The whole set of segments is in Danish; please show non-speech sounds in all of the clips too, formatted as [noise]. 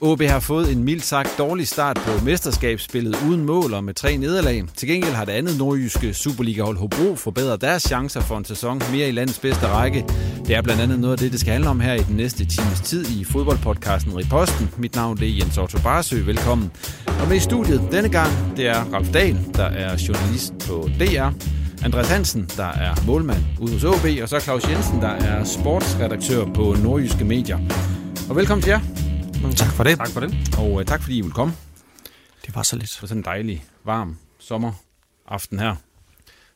OB har fået en mildt sagt dårlig start på mesterskabsspillet uden mål og med tre nederlag. Til gengæld har det andet nordjyske Superliga-hold Hobro forbedret deres chancer for en sæson mere i landets bedste række. Det er blandt andet noget af det, det skal handle om her i den næste times tid i fodboldpodcasten Riposten. Mit navn er Jens Otto Barsø. Velkommen. Og med i studiet denne gang, det er Ralf Dahl, der er journalist på DR. Andreas Hansen, der er målmand ude hos OB, og så Claus Jensen, der er sportsredaktør på Nordjyske Medier. Og velkommen til jer. Tak for det. Tak for det. Og uh, tak fordi I vil komme. Det var så lidt. På sådan en dejlig, varm sommeraften her.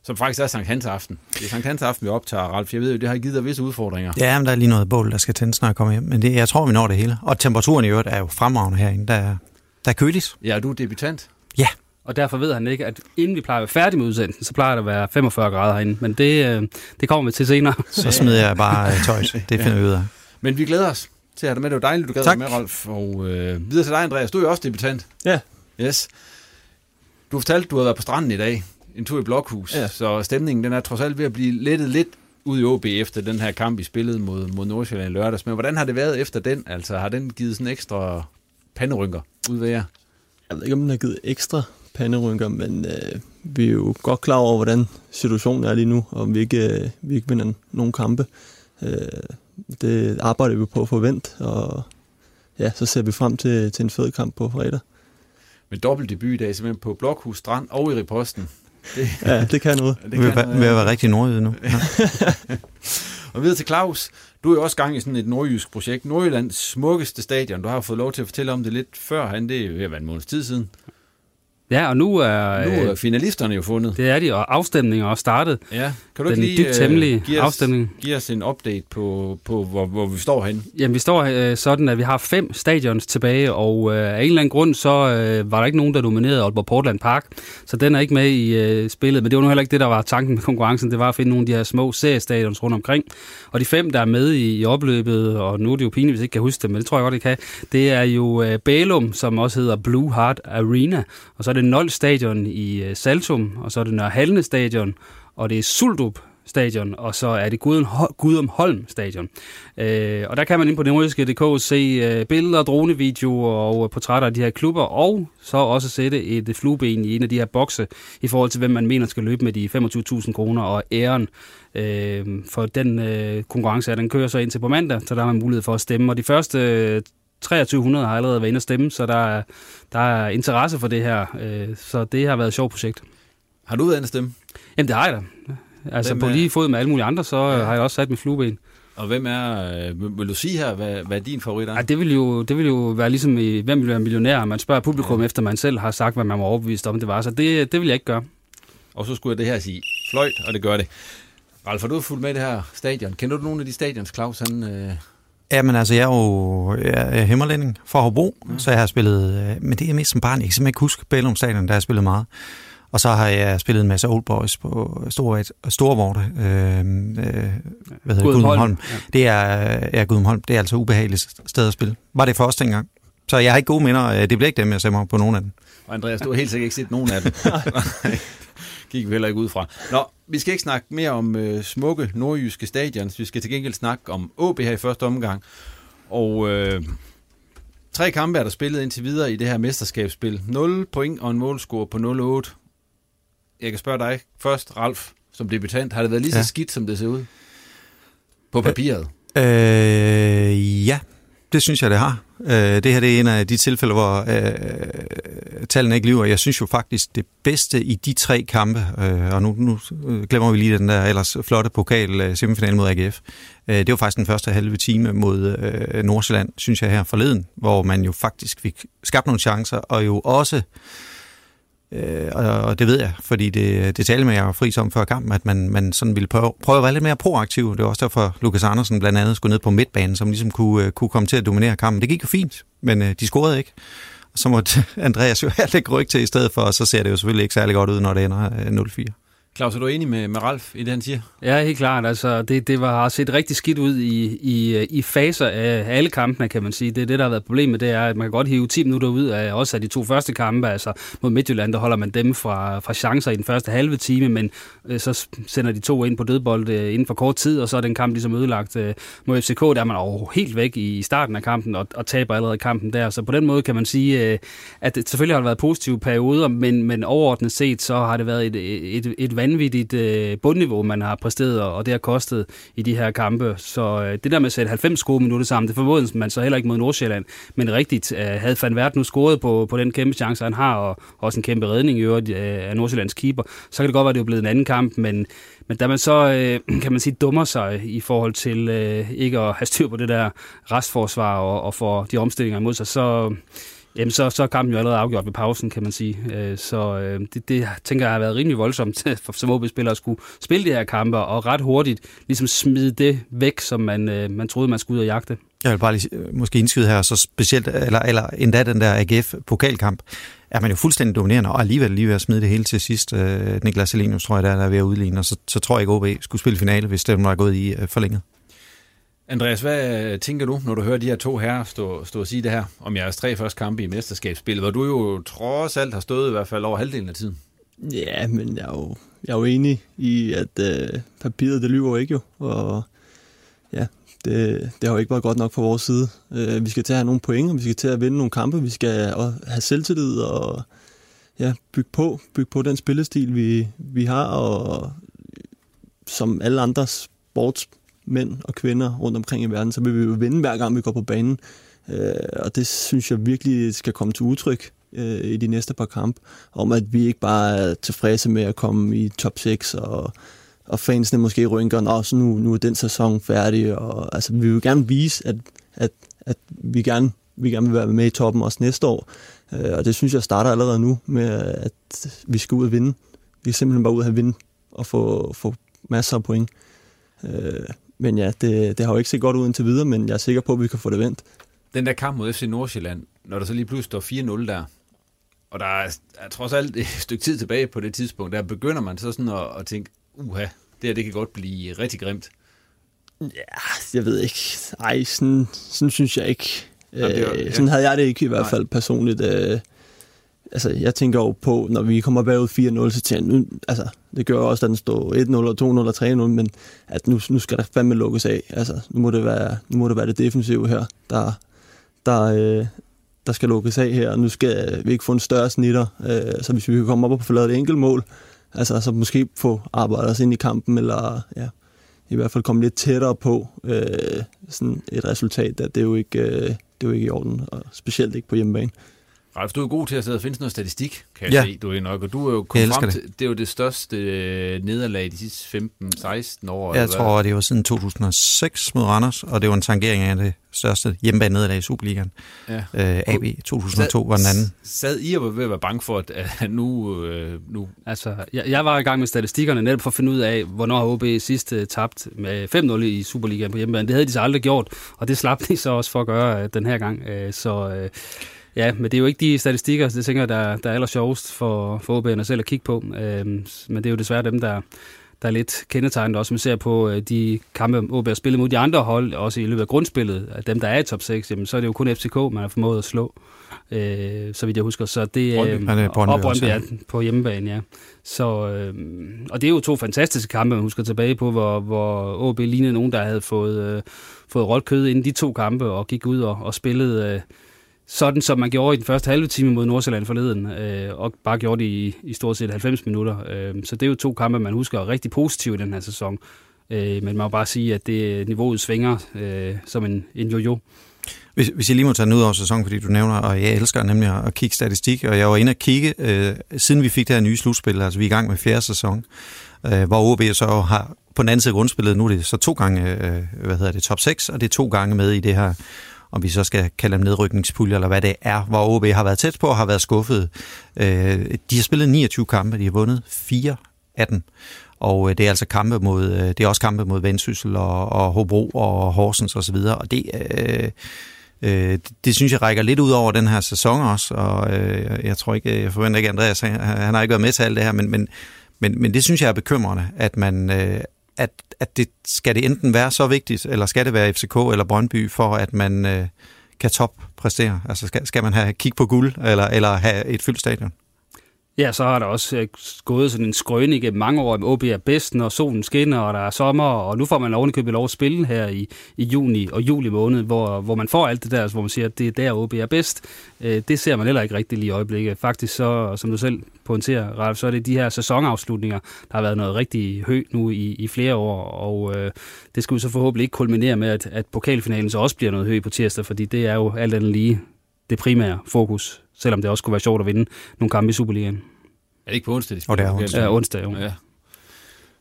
Som faktisk er Sankt Hans aften. Det er Sankt Hans aften, vi optager, Ralf. Jeg ved jo, det har givet dig visse udfordringer. Ja, men der er lige noget bål, der skal tændes, når jeg kommer hjem. Men det, jeg tror, vi når det hele. Og temperaturen i øvrigt er jo fremragende herinde. Der, er- der er køligt. Ja, er du debutant? Ja, Og derfor ved han ikke, at inden vi plejer at være færdige med udsendelsen, så plejer der at være 45 grader herinde. Men det, øh, det kommer vi til senere. så smider jeg bare øh, tøjt. [laughs] Det finder vi ud af. Men vi glæder os til at have dig med. Det var dejligt, du gad Tak. med, Rolf. Og øh, videre til dig, Andreas. Du er jo også debutant. Ja. Yes. Du har fortalt, at du har været på stranden i dag. En tur i Blokhus. Ja. Så stemningen den er trods alt ved at blive lettet lidt ud i OB efter den her kamp, I spillede mod, mod Nordsjælland i lørdags. Men hvordan har det været efter den? Altså, har den givet sådan ekstra panderynker ud ved jer? Jeg ved ikke, om den har givet ekstra panderynker, men øh, vi er jo godt klar over, hvordan situationen er lige nu, og om vi ikke, øh, vi ikke vinder nogen kampe. Øh, det arbejder vi på at forvente, og ja, så ser vi frem til, til en fed kamp på fredag. Med dobbelt debut i dag, simpelthen på Blokhus Strand og i Riposten. Det, [laughs] Ja, det kan noget. det Det vil, kan, vil jeg være rigtig nordjyde nu. [laughs] Ja. Og videre til Claus. Du er jo også gang i sådan et nordjysk projekt. Nordjyllands smukkeste stadion. Du har jo fået lov til at fortælle om det lidt før. Han, det er ved at være en måneds tid siden. Ja, og nu er, Nu er øh, finalisterne jo fundet. det er de, og afstemningen er også startet. Ja. Kan du Den ikke lige dybt hemmelige give, os, afstemning. give os en update på, på hvor, hvor vi står henne? Jamen, vi står øh, sådan, at vi har fem stadions tilbage, og øh, af en eller anden grund, så øh, var der ikke nogen, der dominerede Aalborg Portland Park, så den er ikke med i øh, spillet. Men det var nu heller ikke det, der var tanken med konkurrencen. Det var at finde nogle af de her små seriestadions rundt omkring. Og de fem, der er med i, i opløbet, og nu er det jo pinligt, hvis jeg ikke kan huske det, men det tror jeg godt, det kan, det er jo øh, Bælum, som også hedder Blue Heart Arena, og så er det Nold Stadion i øh, Saltum, og så er det Nørre Halne Stadion, og det er Suldrup stadion, og så er det Gudum, Gudum Holm stadion. Øh, og der kan man ind på nordjyske.dk se øh, billeder, dronevideoer og øh, portrætter af de her klubber, og så også sætte et øh, flueben i en af de her bokse, i forhold til, hvem man mener skal løbe med de 25.000 kroner og æren. Øh, for den øh, konkurrence, den kører så ind til på mandag, så der har man mulighed for at stemme. Og de første 2300 har allerede været inde og stemme, så der er, der er interesse for det her. Øh, så det har været et sjovt projekt. Har du været inde at stemme? Jamen, det har jeg da. Altså, Hvem på lige fod med alle mulige andre, så ja. har jeg også sat mit flueben. Og hvem er, øh, vil- du sige her, hvad, hvad din favorit er? Ja, det vil jo, det vil jo være ligesom i Hvem vil være millionær? Man spørger publikum, ja. efter man selv har sagt, hvad man var overbevist om, det var. Så det, det vil jeg ikke gøre. Og så skulle jeg det her sige fløjt, og det gør det. Ralf, har du fulgt med det her stadion? Kender du nogle af de stadions, Claus? Han, øh... Ja, men altså, jeg er jo jeg er himmerlænding fra Hobro, mm. så jeg har spillet, øh, men det er mest som barn. Jeg kan simpelthen ikke huske Bælum Stadion, der har jeg spillet meget. Og så har jeg spillet en masse Old Boys på Storvorte, øh, øh, hvad hedder det, Gudumholm. Gudumholm. Det er, ja, Gudumholm, det er altså ubehageligt sted at spille. Var det for os dengang? Så jeg har ikke gode minder. Øh, det bliver ikke dem, jeg mig på nogen af dem. Og Andreas, du har helt sikkert ikke set nogen af dem. [laughs] Gik vi heller ikke ud fra. Nå, vi skal ikke snakke mere om øh, smukke nordjyske stadions. Vi skal til gengæld snakke om AB her i første omgang. Og øh, tre kampe er der spillet indtil videre i det her mesterskabsspil. 0 point og en målscore på 0-8. Jeg kan spørge dig først, Ralf, som debutant. Har det været lige ja. så skidt, som det ser ud? På papiret? Øh, ja, det synes jeg, det har. Øh, det her det er en af de tilfælde, hvor øh, tallene ikke lyver. Jeg synes jo faktisk, det bedste i de tre kampe, øh, og nu, nu øh, glemmer vi lige den der ellers flotte pokal øh, semifinal mod AGF, øh, det var faktisk den første halve time mod øh, Nordsjælland, synes jeg her forleden, hvor man jo faktisk fik skabt nogle chancer, og jo også Øh, Øh, og det ved jeg, fordi det, det talte med jeg fri som før kampen, at man, man sådan ville prøve, prøve at være lidt mere proaktiv. Det var også derfor, Lukas Andersen blandt andet skulle ned på midtbanen, som ligesom kunne, øh, kunne komme til at dominere kampen. Det gik jo fint, men øh, de scorede ikke. Så måtte [laughs] Andreas jo have lidt ryg til i stedet for, og så ser det jo selvfølgelig ikke særlig godt ud, når det ender øh, 0-4. Claus, er du enig med, med Ralf i det, han siger? Ja, helt klart. Altså, det, det var har set rigtig skidt ud i, i, øh, i faser af alle kampene, kan man sige. Det er det, der har været problemet, det er, at man kan godt hive 10 minutter ud af også af de to første kampe. Altså mod Midtjylland, der holder man dem fra, fra chancer i den første halve time, men øh, så sender de to ind på dødbold øh, inden for kort tid, og så er den kamp ligesom ødelagt. Øh, mod FCK, der er man over helt væk i, i starten af kampen, og, og taber allerede kampen der. Så på den måde kan man sige, øh, at det selvfølgelig har det været positive perioder, men, men overordnet set, så har det været et, et, et, et vanvittigt øh, bundniveau, man har præsteret, og det har kostet i de her kampe. Så øh, det der med at sætte 90 gode minutter sammen, det formodes man så heller ikke mod Nordsjælland. Men rigtigt, øh, havde Van Vert nu scoret på, på den kæmpe chance, han har, og også en kæmpe redning i øvrigt øh, af Nordsjællands keeper, så kan det godt være, at det er blevet en anden kamp, men, men da man så, øh, [clears throat] kan man sige, dummer sig i forhold til øh, ikke at have styr på det der restforsvar og, og få de omstillinger imod sig, så Jamen, så, så er kampen jo allerede afgjort ved pausen, kan man sige. Øh, så øh, det, det tænker jeg har været rimelig voldsomt [laughs] for som OB-spillere at skulle spille de her kampe, og ret hurtigt ligesom smide det væk, som man, øh, man troede, man skulle ud og jagte. Jeg vil bare lige øh, måske indskyde her, så specielt, eller, eller endda den der AGF-pokalkamp, er man jo fuldstændig dominerende, og alligevel lige ved at smide det hele til sidst. Øh, Niklas Selenius, tror jeg, der er ved at udligne, og så, så tror jeg ikke, OB skulle spille finale, hvis det var gået i øh, forlænget. Andreas, hvad tænker du, når du hører de her to herrer stå, stå og sige det her om jeres tre første kampe i mesterskabsspillet, hvor du jo trods alt har stået i hvert fald over halvdelen af tiden? Ja, men jeg er jo, jeg er jo enig i, at øh, papiret, det lyver ikke jo, og ja, det, det har jo ikke været godt nok fra vores side. Øh, vi skal til at have nogle point, og vi skal til at vinde nogle kampe, vi skal have selvtillid og ja, bygge på, bygge på den spillestil, vi, vi har, og som alle andre sports mænd og kvinder rundt omkring i verden, så vil vi jo vinde hver gang, vi går på banen. Øh, og det synes jeg virkelig skal komme til udtryk øh, i de næste par kampe, om at vi ikke bare er tilfredse med at komme i top 6, og, og fansene måske rynker, og så nu, nu er den sæson færdig. Og, altså, vi vil gerne vise, at, at, at vi, gerne, vi gerne vil være med i toppen også næste år. Øh, og det synes jeg starter allerede nu med, at vi skal ud og vinde. Vi er simpelthen bare ud at vinde og få, få masser af point. Øh, men ja, det, det har jo ikke set godt ud indtil videre, men jeg er sikker på, at vi kan få det vendt. Den der kamp mod FC Nordsjælland, når der så lige pludselig står 4-0 der, og der er, er trods alt et [laughs] stykke tid tilbage på det tidspunkt, der begynder man så sådan at, at tænke, uha, det her det kan godt blive rigtig grimt. Ja, jeg ved ikke. Ej, sådan, sådan synes jeg ikke. Jamen, var, øh, ja. Sådan havde jeg det ikke i hvert fald Nej. personligt. Øh, altså, jeg tænker jo på, når vi kommer bagud 4-0, så tænker jeg, nu, altså, det gør også, at den står 1-0, 2-0 og 3-0, men at nu, nu skal der fandme lukkes af. Altså, nu må det være, nu må det, være det defensive her, der, der, øh, der skal lukkes af her, og nu skal vi ikke få en større snitter, øh, så hvis vi kan komme op og få lavet et enkelt mål, altså så måske få arbejdet os ind i kampen, eller ja, i hvert fald komme lidt tættere på øh, sådan et resultat, der, det er jo ikke, øh, det er jo ikke i orden, og specielt ikke på hjemmebane. Ralf, du er god til at sidde og finde noget statistik, kan jeg ja. se, du er nok, og du er jo kommet frem til, det. det er jo det største øh, nederlag i de sidste 15-16 år. Jeg tror, hvad? det var siden 2006 mod Randers, og det var en tangering af det største hjemmebane nederlag i Superligaen. Ja. Øh, AB 2002 sad, var den anden. Sad I og var ved at være bange for, at, at nu, øh, nu... Altså, jeg, jeg var i gang med statistikkerne netop for at finde ud af, hvornår OB sidst uh, tabt med 5-0 i Superligaen på hjemmebane. Det havde de så aldrig gjort, og det slap de så også for at gøre uh, den her gang. Uh, så... Uh, Ja, men det er jo ikke de statistikker, det tænker jeg, der, der er aller sjovest for, for OB'erne selv at kigge på. Øhm, men det er jo desværre dem, der, der er lidt kendetegnet også, man ser på øh, de kampe, OB har spillet mod de andre hold, også i løbet af grundspillet, at dem, der er i top 6, jamen, så er det jo kun FCK, man har formået at slå, øh, så vidt jeg husker. Så det, Brøndby. øh, er Brøndby og Brøndby er på hjemmebane, ja. Så, øh, og det er jo to fantastiske kampe, man husker tilbage på, hvor, hvor OB lignede nogen, der havde fået, øh, fået råt kød inden de to kampe, og gik ud og, og spillede øh, sådan, som man gjorde i den første halve time mod Nordsjælland forleden, øh, og bare gjorde det i, i stort set 90 minutter. Øh, så det er jo to kampe, man husker rigtig positivt i den her sæson. Øh, men man må bare sige, at det niveauet svinger øh, som en, en jojo. Hvis, hvis jeg lige må tage den ud over sæsonen, fordi du nævner, og jeg elsker nemlig at kigge statistik, og jeg var inde og kigge, øh, siden vi fik det her nye slutspil, altså vi er i gang med fjerde sæson, øh, hvor OB så har på den anden side grundspillet, nu er det så to gange, øh, hvad hedder det, top 6, og det er to gange med i det her, om vi så skal kalde dem nedrykningspulje, eller hvad det er, hvor OB har været tæt på og har været skuffet. Øh, de har spillet 29 kampe, de har vundet 4 af dem. Og øh, det er altså kampe mod, øh, det er også kampe mod Vendsyssel og, og Hobro og Horsens osv. Og, og det, øh, øh, det, det synes jeg rækker lidt ud over den her sæson også, og øh, jeg tror ikke, jeg forventer ikke, Andreas, han, han har ikke været med til alt det her, men, men, men, men det synes jeg er bekymrende, at man, øh, at, at det, skal det enten være så vigtigt, eller skal det være FCK eller Brøndby, for at man øh, kan toppræstere? Altså skal, skal man have kig på guld, eller, eller have et fyldt stadion? Ja, så har der også øh, gået sådan en skrøne igennem mange år, at OB er bedst, når solen skinner, og der er sommer, og nu får man ovenikøbet lov at spille her i, i juni og juli måned, hvor, hvor man får alt det der, hvor man siger, at det er der, OB er bedst. Øh, det ser man heller ikke rigtig lige i øjeblikket. Faktisk så, som du selv pointerer, Ralf, så er det de her sæsonafslutninger, der har været noget rigtig højt nu i, i flere år, og øh, det skal vi så forhåbentlig ikke kulminere med, at, at pokalfinalen så også bliver noget højt på tirsdag, fordi det er jo alt andet lige det primære fokus, selvom det også kunne være sjovt at vinde nogle kampe i Superligaen. Er det ikke på onsdag, de Og det er spiller? onsdag. Ja, onsdag jo. Ja.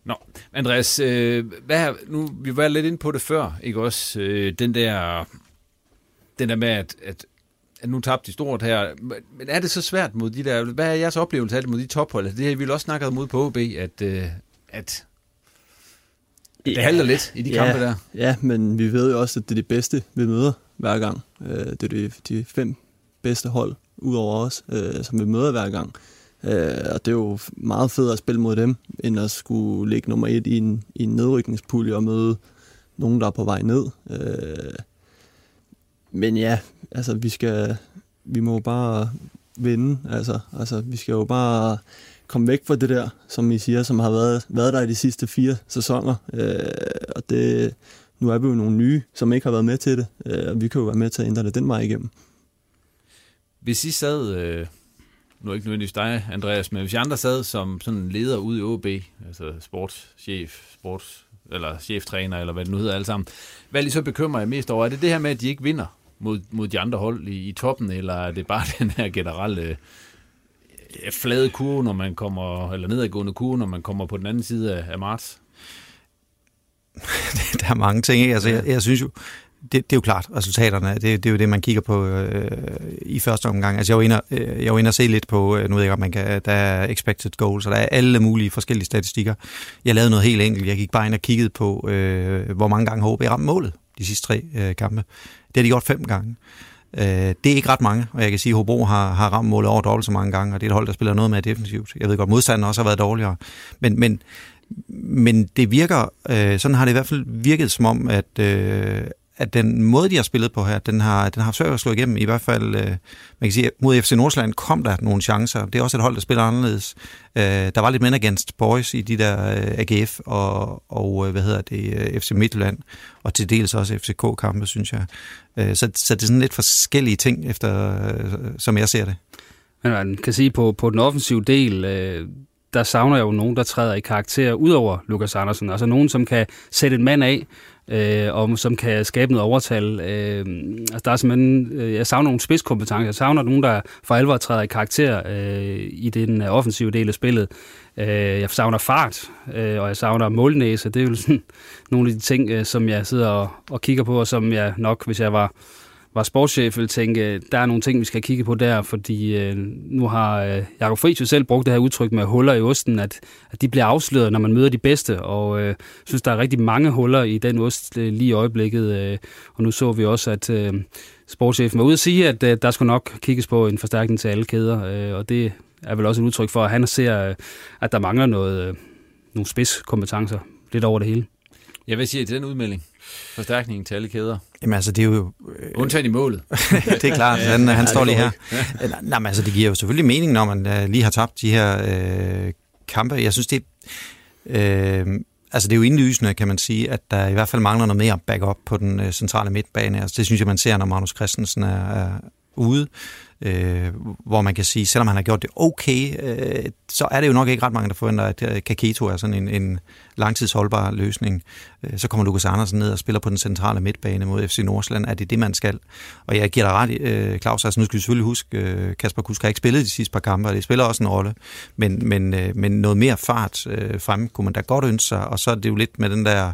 Nå, Andreas, øh, hvad her, nu, vi var lidt inde på det før, ikke også? Øh, den der, den der med, at, at, at nu tabte de stort her, men er det så svært mod de der, hvad er jeres oplevelse af det mod de tophold? Altså, det har vi også snakket om ude på OB, at, øh, at det halter lidt i de ja, kampe der. Ja, men vi ved jo også, at det er de bedste, vi møder hver gang. Øh, Det er de, de fem bedste hold ud over os, øh, som vi møder hver gang. Øh, Og det er jo meget fedt at spille mod dem, end at skulle ligge nummer et i en, i en nedrykningspulje og møde nogen, der er på vej ned. Øh, Men ja, altså vi skal, vi må jo bare vinde. Altså, altså vi skal jo bare komme væk fra det der, som I siger, som har været, været der i de sidste fire sæsoner. Øh, og det, nu er vi jo nogle nye, som ikke har været med til det, øh, og vi kan jo være med til at ændre det den vej igennem. Hvis I sad, øh, nu er ikke nødvendigvis dig, Andreas, men hvis I andre sad som sådan leder ude i OB, altså sportschef, sports, eller cheftræner, eller hvad det nu hedder alle sammen, hvad er I så bekymrer jer mest over? Er det det her med, at de ikke vinder mod, mod de andre hold i, i toppen, eller er det bare [laughs] den her generelle øh, flade kurve, når man kommer, eller nedadgående kurve, når man kommer på den anden side af, af marts? [laughs] der er mange ting. Ikke? Altså, jeg, jeg synes jo, det, det er jo klart, resultaterne, det, det er jo det, man kigger på øh, i første omgang. Altså, jeg var inde, og- øh, jeg var inde og se lidt på, øh, nu ved jeg ikke, om man kan, der er expected goals, og der er alle mulige forskellige statistikker. Jeg lavede noget helt enkelt. Jeg gik bare ind og kiggede på, øh, hvor mange gange HB ramt målet de sidste tre øh, kampe. Det har de gjort fem gange. Øh, det er ikke ret mange, og jeg kan sige, at Hobro har, har ramt målet over dobbelt så mange gange, og det er et hold, der spiller noget mere defensivt. Jeg ved godt, modstanderen også har været dårligere. Men, men, men det virker, øh, sådan har det i hvert fald virket som om, at, øh, at den måde, de har spillet på her, den har, den har svært at slå igennem. I hvert fald, øh, man kan sige, mod FC Nordsjælland kom der nogle chancer. Det er også et hold, der spiller anderledes. Øh, der var lidt men against boys i de der øh, AGF og, og øh, hvad hedder det, øh, FC Midtjylland, og til dels også FCK-kampe, synes jeg. Øh, så, så det er sådan lidt forskellige ting, efter, øh, som jeg ser det. Men man kan sige, på, på den offensive del, øh, der savner jeg jo nogen, der træder i karakter ud over Lukas Andersen. Altså nogen, som kan sætte en mand af, øh, og som kan skabe noget overtal. Øh, altså der er simpelthen, øh, jeg savner nogle spidskompetencer. Jeg savner nogen, der for alvor træder i karakter øh, i den øh, offensive del af spillet. Øh, jeg savner fart, øh, og jeg savner målnæse. Det er jo sådan [laughs] nogle af de ting, øh, som jeg sidder og, og kigger på, og som jeg nok, hvis jeg var var sportschef, ville tænke, der er nogle ting, vi skal kigge på der, fordi øh, nu har øh, Jakob Friis jo selv brugt det her udtryk med huller i osten, at, at de bliver afsløret, når man møder de bedste, og jeg øh, synes, der er rigtig mange huller i den ost øh, lige i øjeblikket, øh, og nu så vi også, at øh, sportschefen var ude at sige, at øh, der skulle nok kigges på en forstærkning til alle kæder, øh, og det er vel også et udtryk for, at han ser, øh, at der mangler noget, øh, nogle spidskompetencer lidt over det hele. Jeg vil sige til den udmelding. Forstærkningen til alle kæder. Jamen altså, det er jo... Øh, Undtagen i målet. [laughs] det er klart, han, han står lige her. Nej, men altså, det giver jo selvfølgelig mening, når man uh, lige har tabt de her øh, kampe. Jeg synes, det øh, altså det er jo indlysende, kan man sige, at der i hvert fald mangler noget mere backup på den øh, centrale midtbane. Altså, det synes jeg, man ser, når Magnus Christensen er, er ude øh, hvor man kan sige, selvom han har gjort det okay, øh, så er det jo nok ikke ret mange, der forventer, at øh, Kaketo er sådan en, en langtidsholdbar løsning. Øh, så kommer Lukas Andersen ned og spiller på den centrale midtbane mod FC Nordsjælland. Er det det, man skal? Og jeg giver dig ret, øh, Claus, altså nu skal vi selvfølgelig huske, øh, Kasper Kusk har ikke spillet de sidste par kampe, og det spiller også en rolle, men, men, øh, men noget mere fart øh, frem kunne man da godt ønske sig, og så er det jo lidt med den der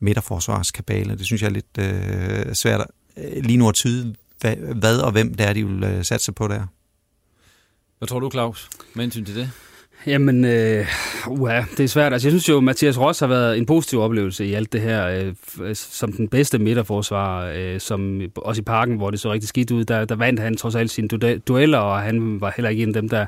midterforsvarskabale. Det synes jeg er lidt øh, svært øh, lige nu at tyde, hvad, hvad og hvem det er, de vil øh, satse på der. Hvad tror du, Claus, med indsyn til det? Jamen, øh, uha, det er svært. Altså, jeg synes jo, at Mathias Ross har været en positiv oplevelse i alt det her, øh, øh, som den bedste midterforsvar, øh, som også i parken, hvor det så rigtig skidt ud, der, der vandt han trods alt sine dueller, og han var heller ikke en af dem, der,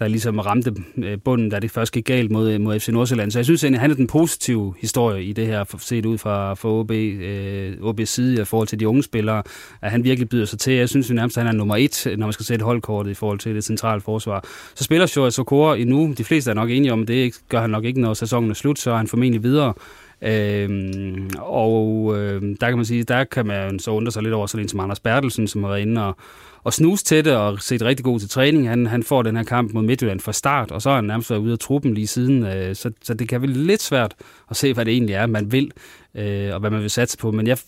der ligesom ramte øh, bunden, da det først gik galt mod, mod FC Nordsjælland. Så jeg synes egentlig, han er den positive historie i det her, set ud fra, fra OB, øh, OB's side i forhold til de unge spillere, at han virkelig byder sig til. Jeg synes jo nærmest, at han er nummer et, når man skal sætte holdkortet i forhold til det centrale forsvar. Så spiller Shoya Sokora endnu. De fleste er nok enige om, det gør han nok ikke, når sæsonen er slut, så er han formentlig videre. Øhm, og øh, der kan man sige, der kan man så undre sig lidt over sådan en som Anders Bertelsen, som har været inde og, og snuse til det og set rigtig god til træning. Han, han får den her kamp mod Midtjylland fra start, og så er han nærmest været ude af truppen lige siden. Øh, så, så det kan være lidt svært at se, hvad det egentlig er, man vil, øh, og hvad man vil satse på. Men jeg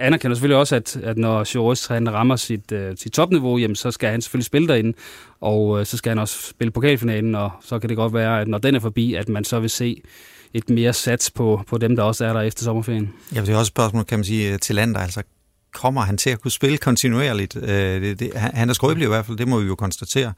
anerkender selvfølgelig også, at, at når Chorus han rammer sit, øh, sit topniveau, jamen, så skal han selvfølgelig spille derinde, og øh, så skal han også spille pokalfinalen, og så kan det godt være, at når den er forbi, at man så vil se et mere sats på, på dem, der også er der efter sommerferien. Ja, det er også et spørgsmål, kan man sige, til lander. Altså, kommer han til at kunne spille kontinuerligt? Øh, det, det, han er skrøbelig i hvert fald, det må vi jo konstatere.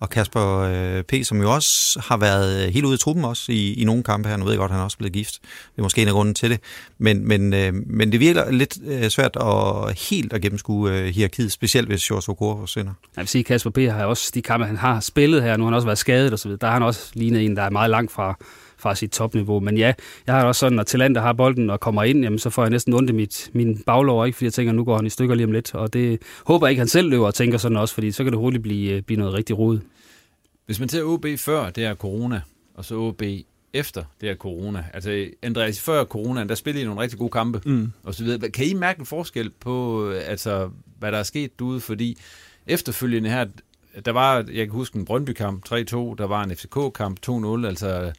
Og Kasper øh, P., som jo også har været helt ude i truppen også i, i nogle kampe her. Nu ved jeg godt, at han er også blevet gift. Det er måske en af grunden til det. Men, men, øh, men det virker lidt øh, svært at helt at gennemskue øh, hierarkiet, specielt hvis Sjors Okoro forsvinder. Jeg vil sige, at Kasper P. har også de kampe, han har spillet her, nu har han også været skadet og så videre. Der har han også lignet en, der er meget langt fra, fra sit topniveau. Men ja, jeg har også sådan, at Talenter har bolden og kommer ind, jamen, så får jeg næsten ondt i mit, min baglov, ikke? fordi jeg tænker, nu går han i stykker lige om lidt. Og det håber jeg ikke, han selv løber og tænker sådan også, fordi så kan det hurtigt blive, øh, blive noget rigtig rod. Hvis man tager OB før det er corona, og så OB efter det er corona. Altså, Andreas, før corona, der spillede I nogle rigtig gode kampe, mm. og så videre. Kan I mærke en forskel på, altså, hvad der er sket derude? Fordi efterfølgende her, der var, jeg kan huske en Brøndby-kamp 3-2, der var en FCK-kamp 2-0, altså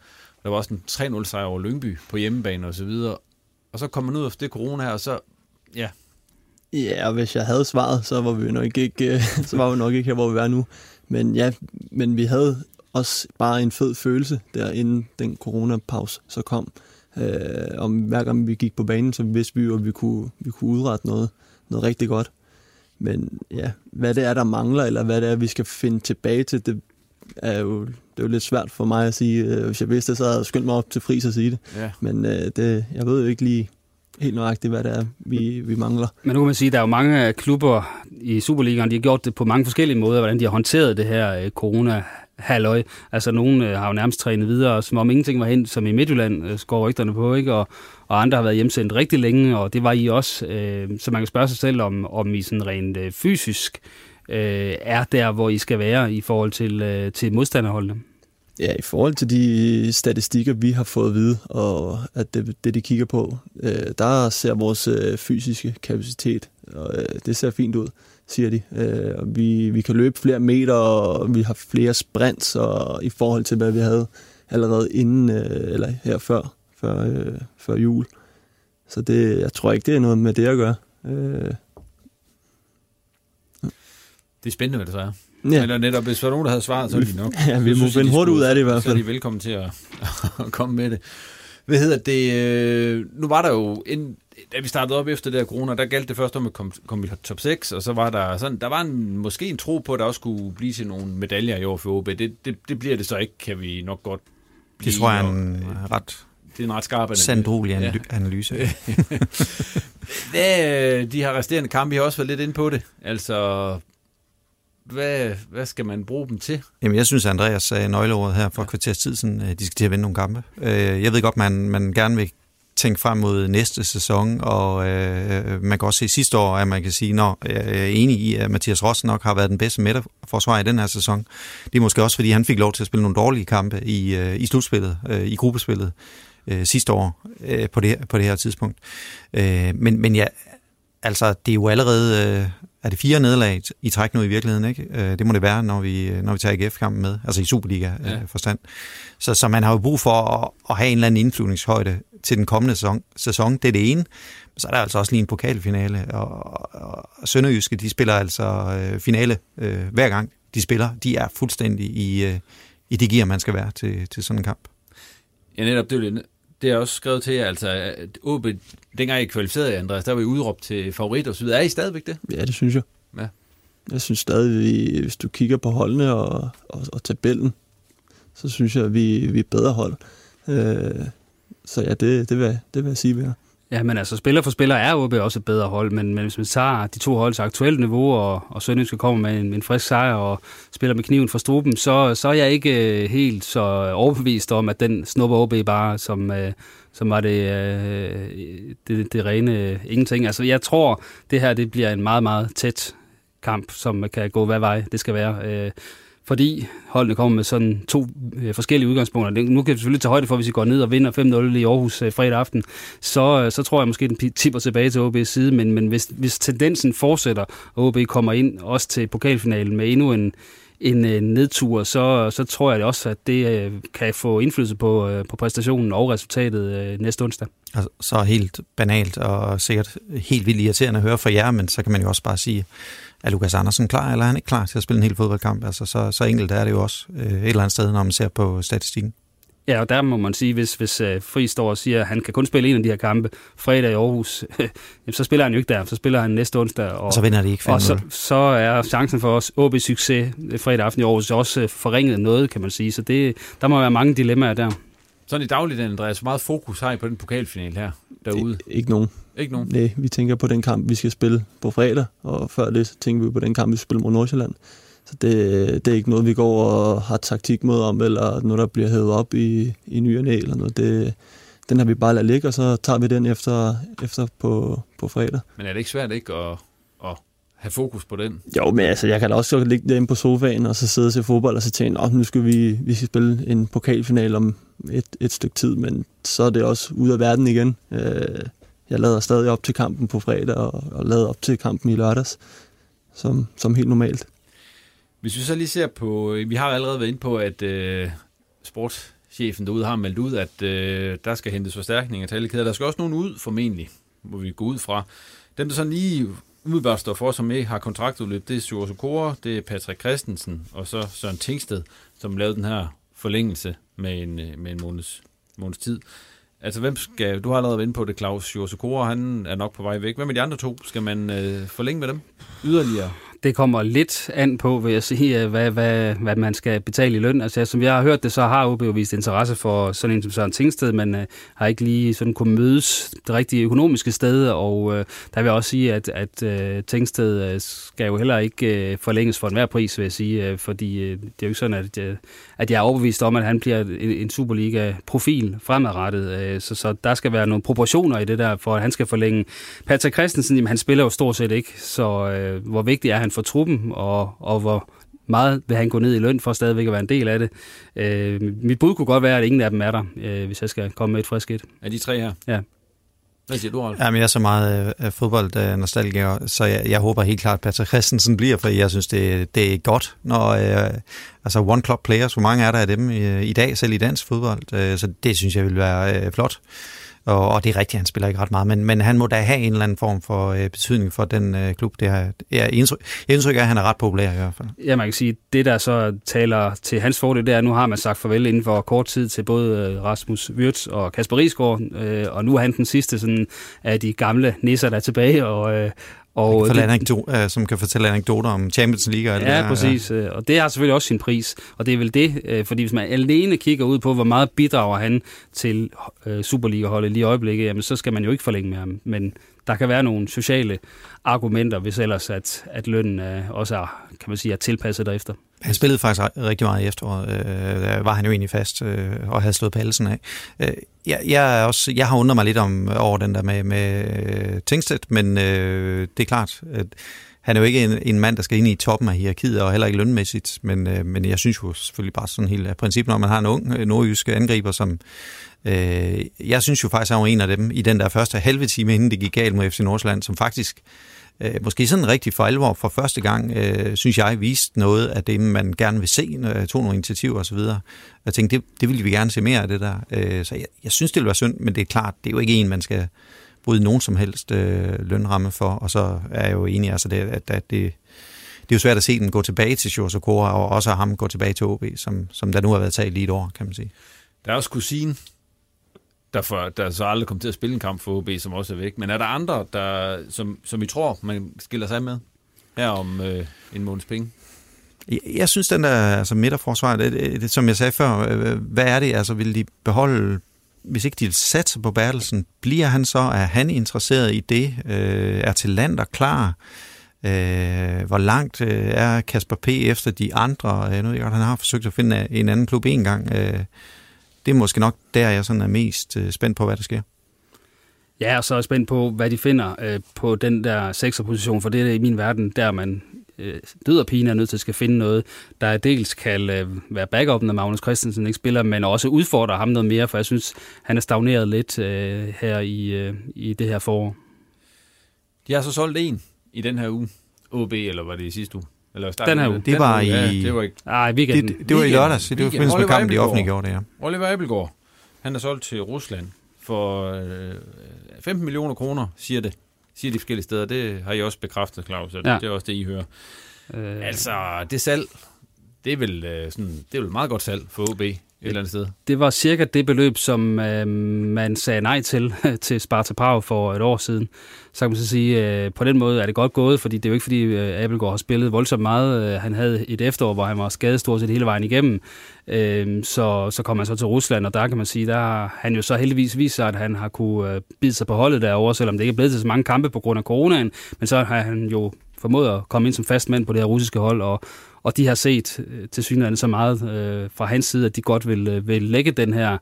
der var også en 3-0 sejr over Lyngby på hjemmebane og så videre. Og så kom man ud af det corona, og så, ja. Ja, og hvis jeg havde svaret, så var vi nok ikke, øh, [laughs] så var vi nok ikke her, hvor vi er nu. Men ja, men vi havde også bare en fed følelse der, inden den coronapause så kom. Øh, om hver gang vi gik på banen, så vidste vi jo, at vi kunne, vi kunne udrette noget, noget rigtig godt. Men ja, hvad det er, der mangler, eller hvad det er, vi skal finde tilbage til, det er jo det er jo lidt svært for mig at sige. Øh, hvis jeg vidste det, så havde jeg skyndt mig op til fris at sige det. Ja. Men øh, det, jeg ved jo ikke lige helt nøjagtigt, hvad det er, vi, vi mangler. Men nu kan man sige, at der er jo mange klubber i Superligaen, de har gjort det på mange forskellige måder, hvordan de har håndteret det her øh, corona halløj. Altså, nogen øh, har jo nærmest trænet videre, som om ingenting var hen, som i Midtjylland øh, går rygterne på, ikke? Og, og andre har været hjemsendt rigtig længe, og det var I også. Øh, så man kan spørge sig selv, om, om I sådan rent øh, fysisk øh, Øh, er der, hvor I skal være i forhold til, øh, til modstanderholdene? Ja, i forhold til de statistikker, vi har fået at vide, og at det, det de kigger på, øh, der ser vores øh, fysiske kapacitet, og øh, det ser fint ud, siger de. Øh, vi, vi kan løbe flere meter, og vi har flere sprints, og i forhold til, hvad vi havde allerede inden, øh, eller her før, før, øh, før jul. Så det, jeg tror ikke, det er noget med det at gøre. Øh, det er spændende, hvad det så er. Ja. Eller netop, hvis der var nogen, der havde svaret, så er de nok. [laughs] Ja, vi må finde hurtigt ud af det i hvert fald. Så er de velkommen til at, [laughs] at komme med det. Hvad hedder det? Øh, nu var der jo, en, da vi startede op efter det der corona, der galt det først om at komme kom i top 6, og så var der sådan, der var en, måske en tro på, at der også skulle blive til nogle medaljer i år for OB. Det, det, det bliver det så ikke, kan vi nok godt blive. Det tror jeg er en ret det er en ret skarp analyse. Sandrolig analyse. Ja. [laughs] Hvad, de her resterende kampe, vi har også været lidt inde på det. Altså, hvad, hvad skal man bruge dem til? Jamen, jeg synes, at Andreas sagde nøgleordet her for ja. kvarters tid siden, at de skal til at vinde nogle kampe. Øh, jeg ved godt, man, man gerne vil tænke frem mod næste sæson, og øh, man kan også se sidste år, at man kan sige, at jeg er enig i, at Mathias Ross nok har været den bedste midterforsvar i den her sæson. Det er måske også, fordi han fik lov til at spille nogle dårlige kampe i, øh, i slutspillet, øh, i gruppespillet øh, sidste år øh, på, det, på det her tidspunkt. Øh, men, men ja, altså, det er jo allerede... Øh, er det fire nederlag i træk nu i virkeligheden, ikke? Øh, det må det være, når vi, når vi tager AGF-kampen med, altså i Superliga-forstand. Ja. Så, så man har jo brug for at, at have en eller anden indflyvningshøjde til den kommende sæson. sæson. Det er det ene. Så er der altså også lige en pokalfinale, og, og, og Sønderjyske, de spiller altså øh, finale øh, hver gang de spiller. De er fuldstændig i, øh, i det gear, man skal være til, til sådan en kamp. Ja, netop, det det er også skrevet til jer, altså OB, dengang I kvalificerede Andreas, der var I udråbt til favorit og så videre. Er I stadigvæk det? Ja, det synes jeg. Ja. Jeg synes stadig, hvis du kigger på holdene og, og, og tabellen, så synes jeg, at vi, vi er bedre hold. Øh, så ja, det, det, vil, det vil jeg sige, vi er. Ja, men altså spiller for spiller er OB også et bedre hold, men, men hvis man tager de to holds aktuelle niveau, og, og Sønderjyske kommer med en, en frisk sejr og spiller med kniven for struben, så, så er jeg ikke øh, helt så overbevist om, at den snupper OB bare, som, øh, som var det, øh, det, det rene øh, ingenting. Altså jeg tror, det her det bliver en meget, meget tæt kamp, som kan gå hver vej det skal være øh, fordi holdene kommer med sådan to øh, forskellige udgangspunkter. Nu kan vi selvfølgelig tage højde for, hvis vi går ned og vinder 5-0 i Aarhus øh, fredag aften, så, øh, så tror jeg måske, den tipper tilbage til OB's side, men, men hvis, hvis tendensen fortsætter, og OB kommer ind også til pokalfinalen med endnu en, en øh, nedtur, så, så tror jeg også, at det øh, kan få indflydelse på, øh, på præstationen og resultatet øh, næste onsdag. Altså, så helt banalt og sikkert helt vildt irriterende at høre fra jer, men så kan man jo også bare sige, er Lukas Andersen klar, eller er han ikke klar til at spille en hel fodboldkamp? Altså, så, så enkelt er det jo også øh, et eller andet sted, når man ser på statistikken. Ja, og der må man sige, hvis, hvis uh, Fri står og siger, at han kan kun spille en af de her kampe fredag i Aarhus, [laughs] så spiller han jo ikke der, så spiller han næste onsdag. Og, og så vinder de ikke 5 Og så, så er chancen for os OB succes fredag aften i Aarhus også uh, forringet noget, kan man sige. Så det, der må være mange dilemmaer der. Sådan i dagligdagen, Andreas, hvor meget fokus har I på den pokalfinal her derude? Ikke nogen. Ikke nogen? Nej, vi tænker på den kamp, vi skal spille på fredag, og før det, så tænker vi på den kamp, vi spiller mod Nordsjælland. Så det, det er ikke noget, vi går og har taktik mod om, eller noget, der bliver hævet op i, i ny næ, eller noget. Det, den har vi bare ladet ligge, og så tager vi den efter, efter på, på fredag. Men er det ikke svært ikke at, at have fokus på den? Jo, men altså, jeg kan da også ligge derinde på sofaen, og så sidde og se fodbold, og så tænke, nu skal vi, vi skal spille en pokalfinal om et, et stykke tid, men så er det også ud af verden igen. Øh, jeg lader stadig op til kampen på fredag, og, og lader op til kampen i lørdags, som, som helt normalt. Hvis vi så lige ser på, øh, vi har allerede været inde på, at øh, sportschefen derude har meldt ud, at øh, der skal hentes forstærkninger til alle kæder. Der skal også nogen ud, formentlig, må vi gå ud fra. Dem, der så lige umiddelbart står for, som ikke har kontraktudløb, det er Sjur Sokora, det er Patrick Christensen, og så Søren Tingsted, som lavede den her forlængelse med en, øh, med en måneds, måneds tid. Altså, hvem skal, du har allerede været inde på det, Claus Josekora, han er nok på vej væk. Hvem er de andre to? Skal man øh, forlænge med dem yderligere? Det kommer lidt an på, vil jeg sige, øh, hvad, hvad, hvad man skal betale i løn. Altså, som jeg har hørt det, så har OB jo vist interesse for sådan en som Søren Tingsted, men øh, har ikke lige sådan kunne mødes det rigtige økonomiske sted, og øh, der vil jeg også sige, at, at øh, Tingsted øh, skal jo heller ikke øh, forlænges for enhver pris, vil jeg sige, øh, fordi øh, det er jo ikke sådan, at, øh, at jeg er overbevist om, at han bliver en, en Superliga-profil fremadrettet, øh, så, så der skal være nogle proportioner i det der, for at han skal forlænge. Patrick Christensen, jamen, han spiller jo stort set ikke, så øh, hvor vigtigt er han for truppen, og, og hvor meget vil han gå ned i løn for stadigvæk at være en del af det. Øh, mit bud kunne godt være, at ingen af dem er der, øh, hvis jeg skal komme med et frisk et. Er de tre her? Ja. Hvad siger du, Rolf? Jamen, jeg er så meget øh, fodboldnostalgiker, så jeg, jeg håber helt klart, at Patrick Christensen bliver, for jeg synes, det, det er godt, når øh, altså one club players, hvor mange er der af dem i, i dag, selv i dansk fodbold, øh, så det synes jeg vil være øh, flot. Og, og det er rigtigt, han spiller ikke ret meget, men, men han må da have en eller anden form for øh, betydning for den øh, klub. Det her. jeg indtryk, indtryk er, at han er ret populær i hvert fald. Ja, man kan sige, det der så taler til hans fordel, det er, at nu har man sagt farvel inden for kort tid til både øh, Rasmus Wirtz og Kasper Risgaard, øh, og nu er han den sidste sådan, af de gamle nisser, der er tilbage, og, øh, og kan det, anekdoter, øh, som kan fortælle anekdoter om Champions League og alt ja, det præcis. Ja. Og det har selvfølgelig også sin pris. Og det er vel det, øh, fordi hvis man alene kigger ud på, hvor meget bidrager han til øh, Superliga-holdet lige i øjeblikket, jamen, så skal man jo ikke forlænge med ham. Men der kan være nogle sociale argumenter, hvis ellers at, at lønnen øh, også er, kan man sige, er tilpasset derefter. Han spillede faktisk rigtig meget i efteråret. Øh, der var han jo egentlig fast øh, og havde slået palsen af. Øh, jeg, jeg, er også, jeg har undret mig lidt om over den der med, med øh, Tingstedt, men øh, det er klart, at han er jo ikke en, en mand, der skal ind i toppen af hierarkiet, og heller ikke lønmæssigt, men, øh, men jeg synes jo selvfølgelig bare sådan helt af princippet, når man har en ung øh, nordjysk angriber, som øh, jeg synes jo faktisk, han var en af dem i den der første halve time, inden det gik galt mod FC Nordsjælland, som faktisk øh, måske sådan rigtig for alvor for første gang, øh, synes jeg, viste noget af det, man gerne vil se, når jeg tog nogle initiativer osv. Jeg tænkte, det, det ville vi gerne se mere af det der. Øh, så jeg, jeg synes, det ville være synd, men det er klart, det er jo ikke en, man skal bryde nogen som helst øh, lønramme for, og så er jeg jo enig, altså det, at, at det, det er jo svært at se den gå tilbage til Sjurs og også ham gå tilbage til OB, som, som der nu har været talt lige et år, kan man sige. Der er også kusine, der, for, der så aldrig kom til at spille en kamp for OB, som også er væk. Men er der andre, der, som, som I tror, man skiller sig med her om øh, en måneds penge? Jeg, jeg synes, den der altså midterforsvar, det, det, det, som jeg sagde før, øh, hvad er det? Altså, vil de beholde hvis ikke de satser på Bertelsen, bliver han så, er han interesseret i det? Øh, er til land og klar? Øh, hvor langt øh, er Kasper P. efter de andre? Øh, jeg ved godt, han har forsøgt at finde en anden klub en gang. Øh, det er måske nok der, jeg sådan er mest øh, spændt på, hvad der sker. Ja, og så er jeg spændt på, hvad de finder øh, på den der sekserposition, for det er i min verden, der man øh, død og pine er nødt til at skal finde noget, der dels kan øh, være backup, når Magnus Christensen ikke spiller, men også udfordre ham noget mere, for jeg synes, han er stagneret lidt øh, her i, øh, i det her forår. De har så solgt en i den her uge. OB, eller var det i sidste uge? Eller den her uge. Det var i... Ja, det var ikke... Nej, weekenden. Det, det var i lørdags. Det var i forbindelse med kampen, de offentliggjorde det, ja. Oliver Abelgaard, han er solgt til Rusland for øh, 15 millioner kroner, siger det siger de forskellige steder. Det har I også bekræftet, Claus. Ja. Det er også det, I hører. Øh... Altså, det salg, det er, vel, øh, sådan, det er vel meget godt salg for OB et eller andet sted. Det var cirka det beløb, som øh, man sagde nej til [laughs] til Sparta Prag for et år siden så kan man så sige, øh, på den måde er det godt gået, fordi det er jo ikke fordi øh, Abelgaard har spillet voldsomt meget. Øh, han havde et efterår, hvor han var skadet stort set hele vejen igennem. Øh, så, så kom han så til Rusland, og der kan man sige, der har han jo så heldigvis vist sig, at han har kunne øh, bide sig på holdet derovre, selvom det ikke er blevet til så mange kampe på grund af coronaen. Men så har han jo formået at komme ind som fast mand på det her russiske hold, og, og de har set øh, til synligheden så meget øh, fra hans side, at de godt vil, øh, vil lægge den her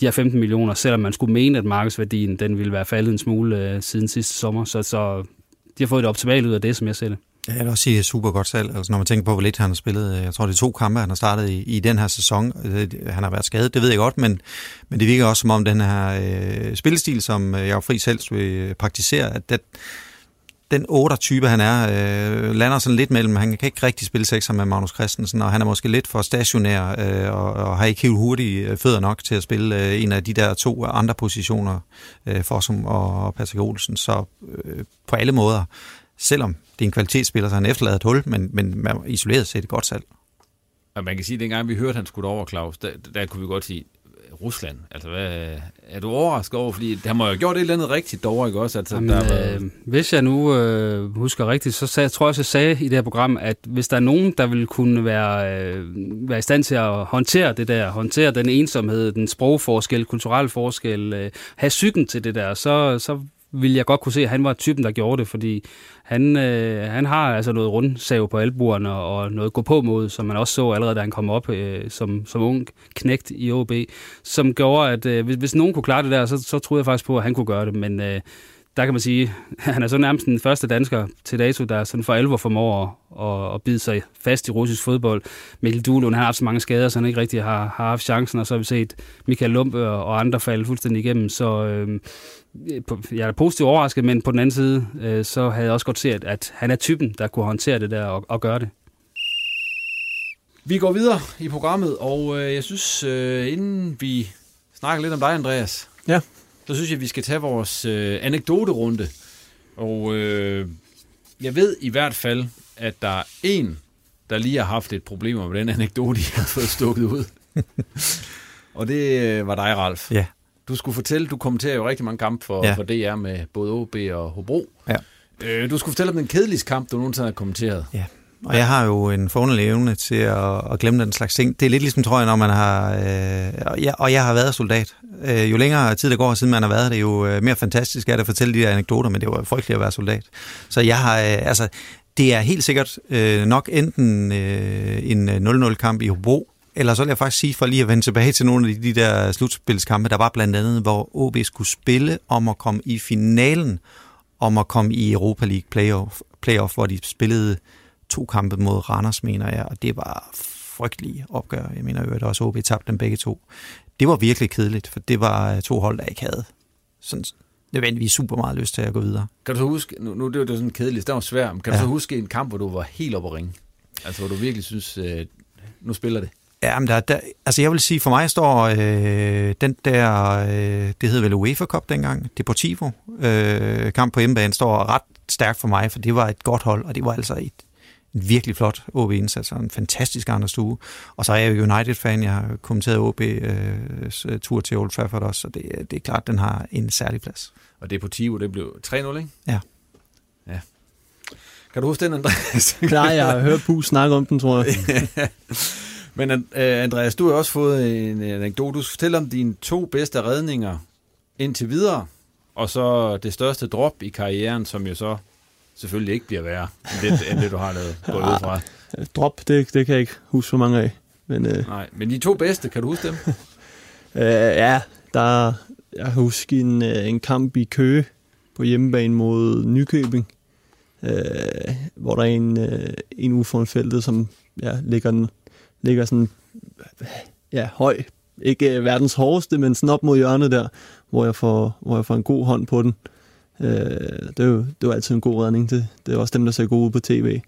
de her 15 millioner, selvom man skulle mene, at markedsværdien den ville være faldet en smule øh, siden sidste sommer. Så, så de har fået det optimalt ud af det, som jeg ser det. Jeg vil også sige, et super godt salg. Altså, når man tænker på, hvor lidt han har spillet. Øh, jeg tror, det er to kampe, han har startet i, i den her sæson. Han har været skadet, det ved jeg godt, men, men det virker også som om den her øh, spillestil, som jeg fri selv vil praktisere, at det, den 8-type, han er, øh, lander sådan lidt mellem, han kan ikke rigtig spille sekser med Magnus Christensen, og han er måske lidt for stationær, øh, og, og har ikke helt hurtigt øh, fødder nok til at spille øh, en af de der to andre positioner, øh, Forsum og, og Patrick Olsen. Så øh, på alle måder, selvom det er en kvalitetsspiller, så han efterlader et hul, men, men isoleret set et godt salg. Og man kan sige, at dengang vi hørte, at han skulle over, Claus, der, der kunne vi godt sige, Rusland. Altså, hvad, er du overrasket over? Fordi han må jo have gjort et eller andet rigtigt derovre, ikke også? Altså, Jamen, der var... øh, hvis jeg nu øh, husker rigtigt, så sagde, tror jeg, jeg sagde i det her program, at hvis der er nogen, der vil kunne være, øh, være i stand til at håndtere det der, håndtere den ensomhed, den sprogforskel, kulturel forskel, øh, have psyken til det der, så, så ville jeg godt kunne se, at han var typen, der gjorde det, fordi han, øh, han har altså noget rundsav på albuerne og noget gå på mod, som man også så allerede, da han kom op øh, som, som ung knægt i OB, som gjorde, at øh, hvis, hvis nogen kunne klare det der, så, så troede jeg faktisk på, at han kunne gøre det, men øh, der kan man sige, at [laughs] han er så nærmest den første dansker til dato, der sådan for alvor formår at, at bide sig fast i russisk fodbold. Mikkel Duhlund, han har haft så mange skader, så han ikke rigtig har, har haft chancen, og så har vi set Michael Lumpe og andre falde fuldstændig igennem, så øh, jeg er positivt overrasket, men på den anden side, øh, så havde jeg også godt set, at han er typen, der kunne håndtere det der og, og gøre det. Vi går videre i programmet, og øh, jeg synes, øh, inden vi snakker lidt om dig, Andreas, ja. så synes jeg, at vi skal tage vores øh, anekdoterunde. Og øh, jeg ved i hvert fald, at der er en, der lige har haft et problem med den anekdote, jeg har fået stukket ud. [laughs] og det øh, var dig, Ralf. Ja. Du skulle fortælle, du kommenterer jo rigtig mange kampe for, ja. for DR med både OB og Hobro. Ja. Øh, du skulle fortælle om den kedeligste kamp, du nogensinde har kommenteret. Ja. Og jeg har jo en forunderlig evne til at, at glemme den slags ting. Det er lidt ligesom, tror jeg, når man har... Øh, og, jeg, og jeg har været soldat. Øh, jo længere tid der går, siden man har været det, jo øh, mere fantastisk er det at fortælle de der anekdoter, men det var frygteligt at være soldat. Så jeg har... Øh, altså, det er helt sikkert øh, nok enten øh, en 0-0-kamp i Hobro, eller så vil jeg faktisk sige, for lige at vende tilbage til nogle af de, de der slutspilskampe, der var blandt andet, hvor OB skulle spille om at komme i finalen, om at komme i Europa League playoff, playoff hvor de spillede to kampe mod Randers, mener jeg, og det var frygtelige opgør. Jeg mener jo, at også OB tabte dem begge to. Det var virkelig kedeligt, for det var to hold, der ikke havde sådan nødvendigvis super meget lyst til at gå videre. Kan du så huske, nu, nu det var det sådan kedeligt, det var svært, men kan ja. du så huske en kamp, hvor du var helt oppe at ringe? Altså hvor du virkelig synes, øh, nu spiller det? Ja, men der, der, altså jeg vil sige, for mig står øh, den der, øh, det hed vel UEFA Cup dengang, Deportivo øh, kamp på hjemmebane, står ret stærkt for mig, for det var et godt hold, og det var altså et, en virkelig flot OB-indsats, og en fantastisk Anders Stue. Og så er jeg jo United-fan, jeg har kommenteret OB's øh, tur til Old Trafford også, så det, det er klart, at den har en særlig plads. Og Deportivo, det blev 3-0, ikke? Ja. Ja. Kan du huske den, Andreas? [laughs] Nej, jeg har hørt Pus snakke om den, tror jeg. [laughs] Men uh, Andreas, du har også fået en anekdote. Du skal fortælle om dine to bedste redninger indtil videre, og så det største drop i karrieren, som jo så selvfølgelig ikke bliver værre end det, end det du har lavet gå [laughs] ud fra. Drop, det, det kan jeg ikke huske så mange af. Men, uh... Nej, men de to bedste, kan du huske dem? uh, [laughs] ja, der, jeg husker en, en kamp i Køge på hjemmebane mod Nykøbing, uh, hvor der er en, uh, en ude foran feltet, som ja, ligger ligger sådan ja, høj. Ikke øh, verdens hårdeste, men sådan op mod hjørnet der, hvor jeg får, hvor jeg får en god hånd på den. Øh, det, er jo, det var altid en god redning. Det, det er også dem, der ser gode ud på tv.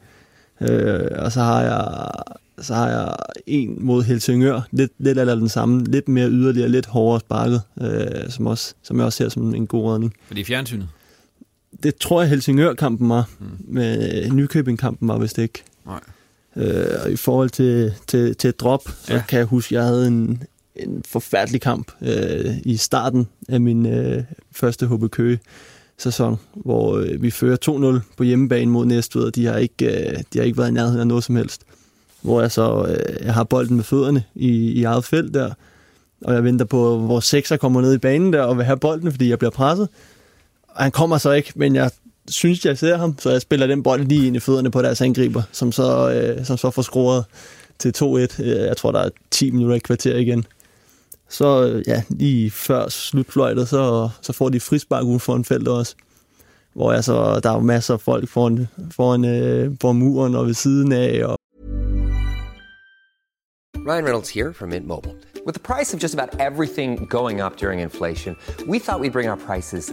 Øh, og så har jeg så har jeg en mod Helsingør, lidt, lidt eller den samme, lidt mere yderligere, lidt hårdere sparket, øh, som, også, som jeg også ser som en god redning. Fordi fjernsynet? Det tror jeg Helsingør-kampen var, mm. med Nykøbing-kampen var vist ikke. Nej. Øh, i forhold til, til, til et drop, så ja. kan jeg huske, at jeg havde en, en forfærdelig kamp øh, i starten af min øh, første HB Køge sæson, hvor øh, vi fører 2-0 på hjemmebane mod Næstved, og de har ikke, øh, de har ikke været i nærheden af noget som helst. Hvor jeg så øh, jeg har bolden med fødderne i, i eget felt der, og jeg venter på, hvor sekser kommer ned i banen der og vil have bolden, fordi jeg bliver presset. Og han kommer så ikke, men jeg synes, jeg ser ham, så jeg spiller den bold lige ind i fødderne på deres angriber, som så, øh, som så får scoret til 2-1. Øh, jeg tror, der er 10 minutter i kvarter igen. Så øh, ja, lige før slutfløjtet, så, så får de frispark uden for en felt også. Hvor altså, der er masser af folk foran, foran, øh, foran muren og ved siden af. Og Ryan Reynolds here from Mint Mobile. With the price of just about everything going up during inflation, we thought we'd bring our prices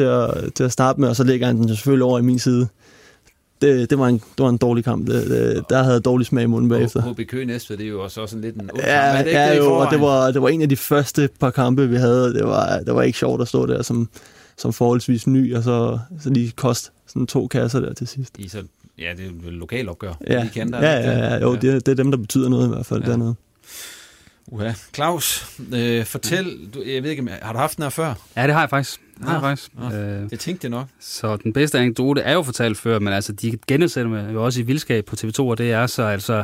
til at, til at starte med, og så lægger han den selvfølgelig over i min side. Det, det, var, en, det var en dårlig kamp. Det, det, der havde jeg dårlig smag i munden bagefter. HB Køge Næstved, det er jo også sådan lidt en Ja, det ja jo, og det var, det var en af de første par kampe, vi havde. Det var, det var ikke sjovt at stå der som, som forholdsvis ny, og så, så lige kost sådan to kasser der til sidst. I så, ja, det er jo lokal opgør. Ja, de kender, ja, ja, ja, jo, det, det er dem, der betyder noget i hvert fald ja. dernede. Uha. Claus, øh, fortæl, du, jeg ved ikke, har du haft den her før? Ja, det har jeg faktisk. Har jeg faktisk. Øh, det tænkte jeg nok. Så den bedste anekdote er jo fortalt før, men altså, de genudsætter mig jo også i vildskab på TV2, og det er så altså... Ja,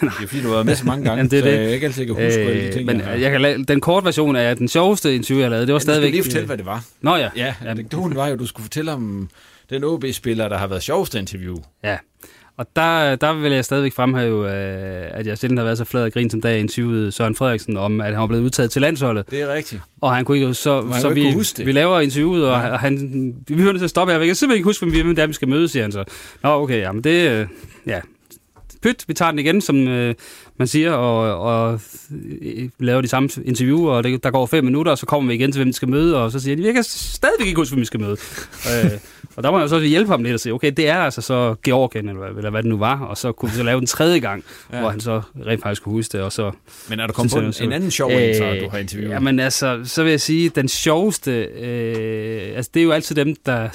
det er [laughs] fordi, du har været med så mange gange, Jamen, det er så det. jeg ikke altid kan huske, øh, de ting, Men jeg, jeg kan lave, den korte version er den sjoveste interview, jeg lavede. Det var ja, stadigvæk... Du lige fortælle, hvad det var. Nå ja. Ja, anekdoten var jo, du skulle fortælle om den OB-spiller, der har været sjoveste interview. Ja, og der, der vil jeg stadigvæk fremhæve, øh, at jeg selv har været så flad og grin, som da jeg interviewede Søren Frederiksen om, at han var blevet udtaget til landsholdet. Det er rigtigt. Og han kunne ikke, så, så vi, vi laver interviewet, og ja. han, vi hører til at stoppe her. Jeg kan simpelthen ikke huske, hvem vi, der vi skal mødes, siger han så. Nå, okay, jamen det, øh, ja, pyt, vi tager den igen, som øh, man siger, og, og øh, laver de samme interview, og det, der går fem minutter, og så kommer vi igen til, hvem vi skal møde, og så siger de, vi kan stadigvæk ikke huske, hvem vi skal møde. [laughs] øh, og der må jeg så hjælpe ham lidt og sige, okay, det er altså så Georgien, eller, eller hvad det nu var, og så kunne vi så lave den tredje gang, ja. hvor han så rent faktisk kunne huske det, og så... Men er der kommet på en, en anden sjov en, så du har interviewet? Jamen altså, så vil jeg sige, den sjoveste, øh, altså det er jo altid dem, der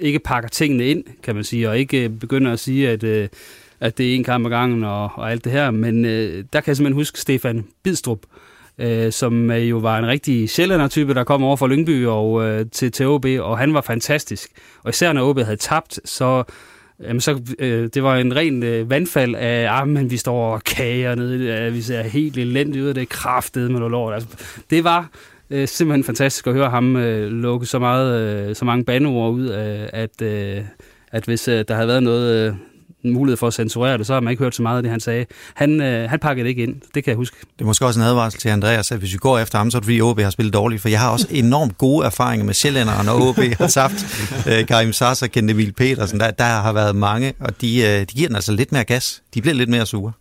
ikke pakker tingene ind, kan man sige, og ikke begynder at sige, at... Øh, at det er en kamp ad gangen og, og alt det her. Men øh, der kan jeg simpelthen huske Stefan Bidstrup, øh, som jo var en rigtig sjældner-type, der kom over fra Lyngby og øh, til, til OB, og han var fantastisk. Og især når OB havde tabt, så Jamen, så, øh, det var en ren øh, vandfald af, ah, men vi står og kager nede, øh, vi ser helt elendigt ud, det er kraftet med noget lort. Altså, det var øh, simpelthen fantastisk at høre ham øh, lukke så, meget, øh, så mange bandeord ud, øh, at, øh, at hvis øh, der havde været noget, øh, mulighed for at censurere det, så har man ikke hørt så meget af det, han sagde. Han, øh, han pakkede det ikke ind, det kan jeg huske. Det er måske også en advarsel til Andreas, at hvis vi går efter ham, så er det fordi OB har spillet dårligt, for jeg har også enormt gode erfaringer med Sjællænderen og OB har tabt. Øh, Karim Sasa, Kent Emil Petersen, der, der har været mange, og de, øh, de giver den altså lidt mere gas. De bliver lidt mere sure.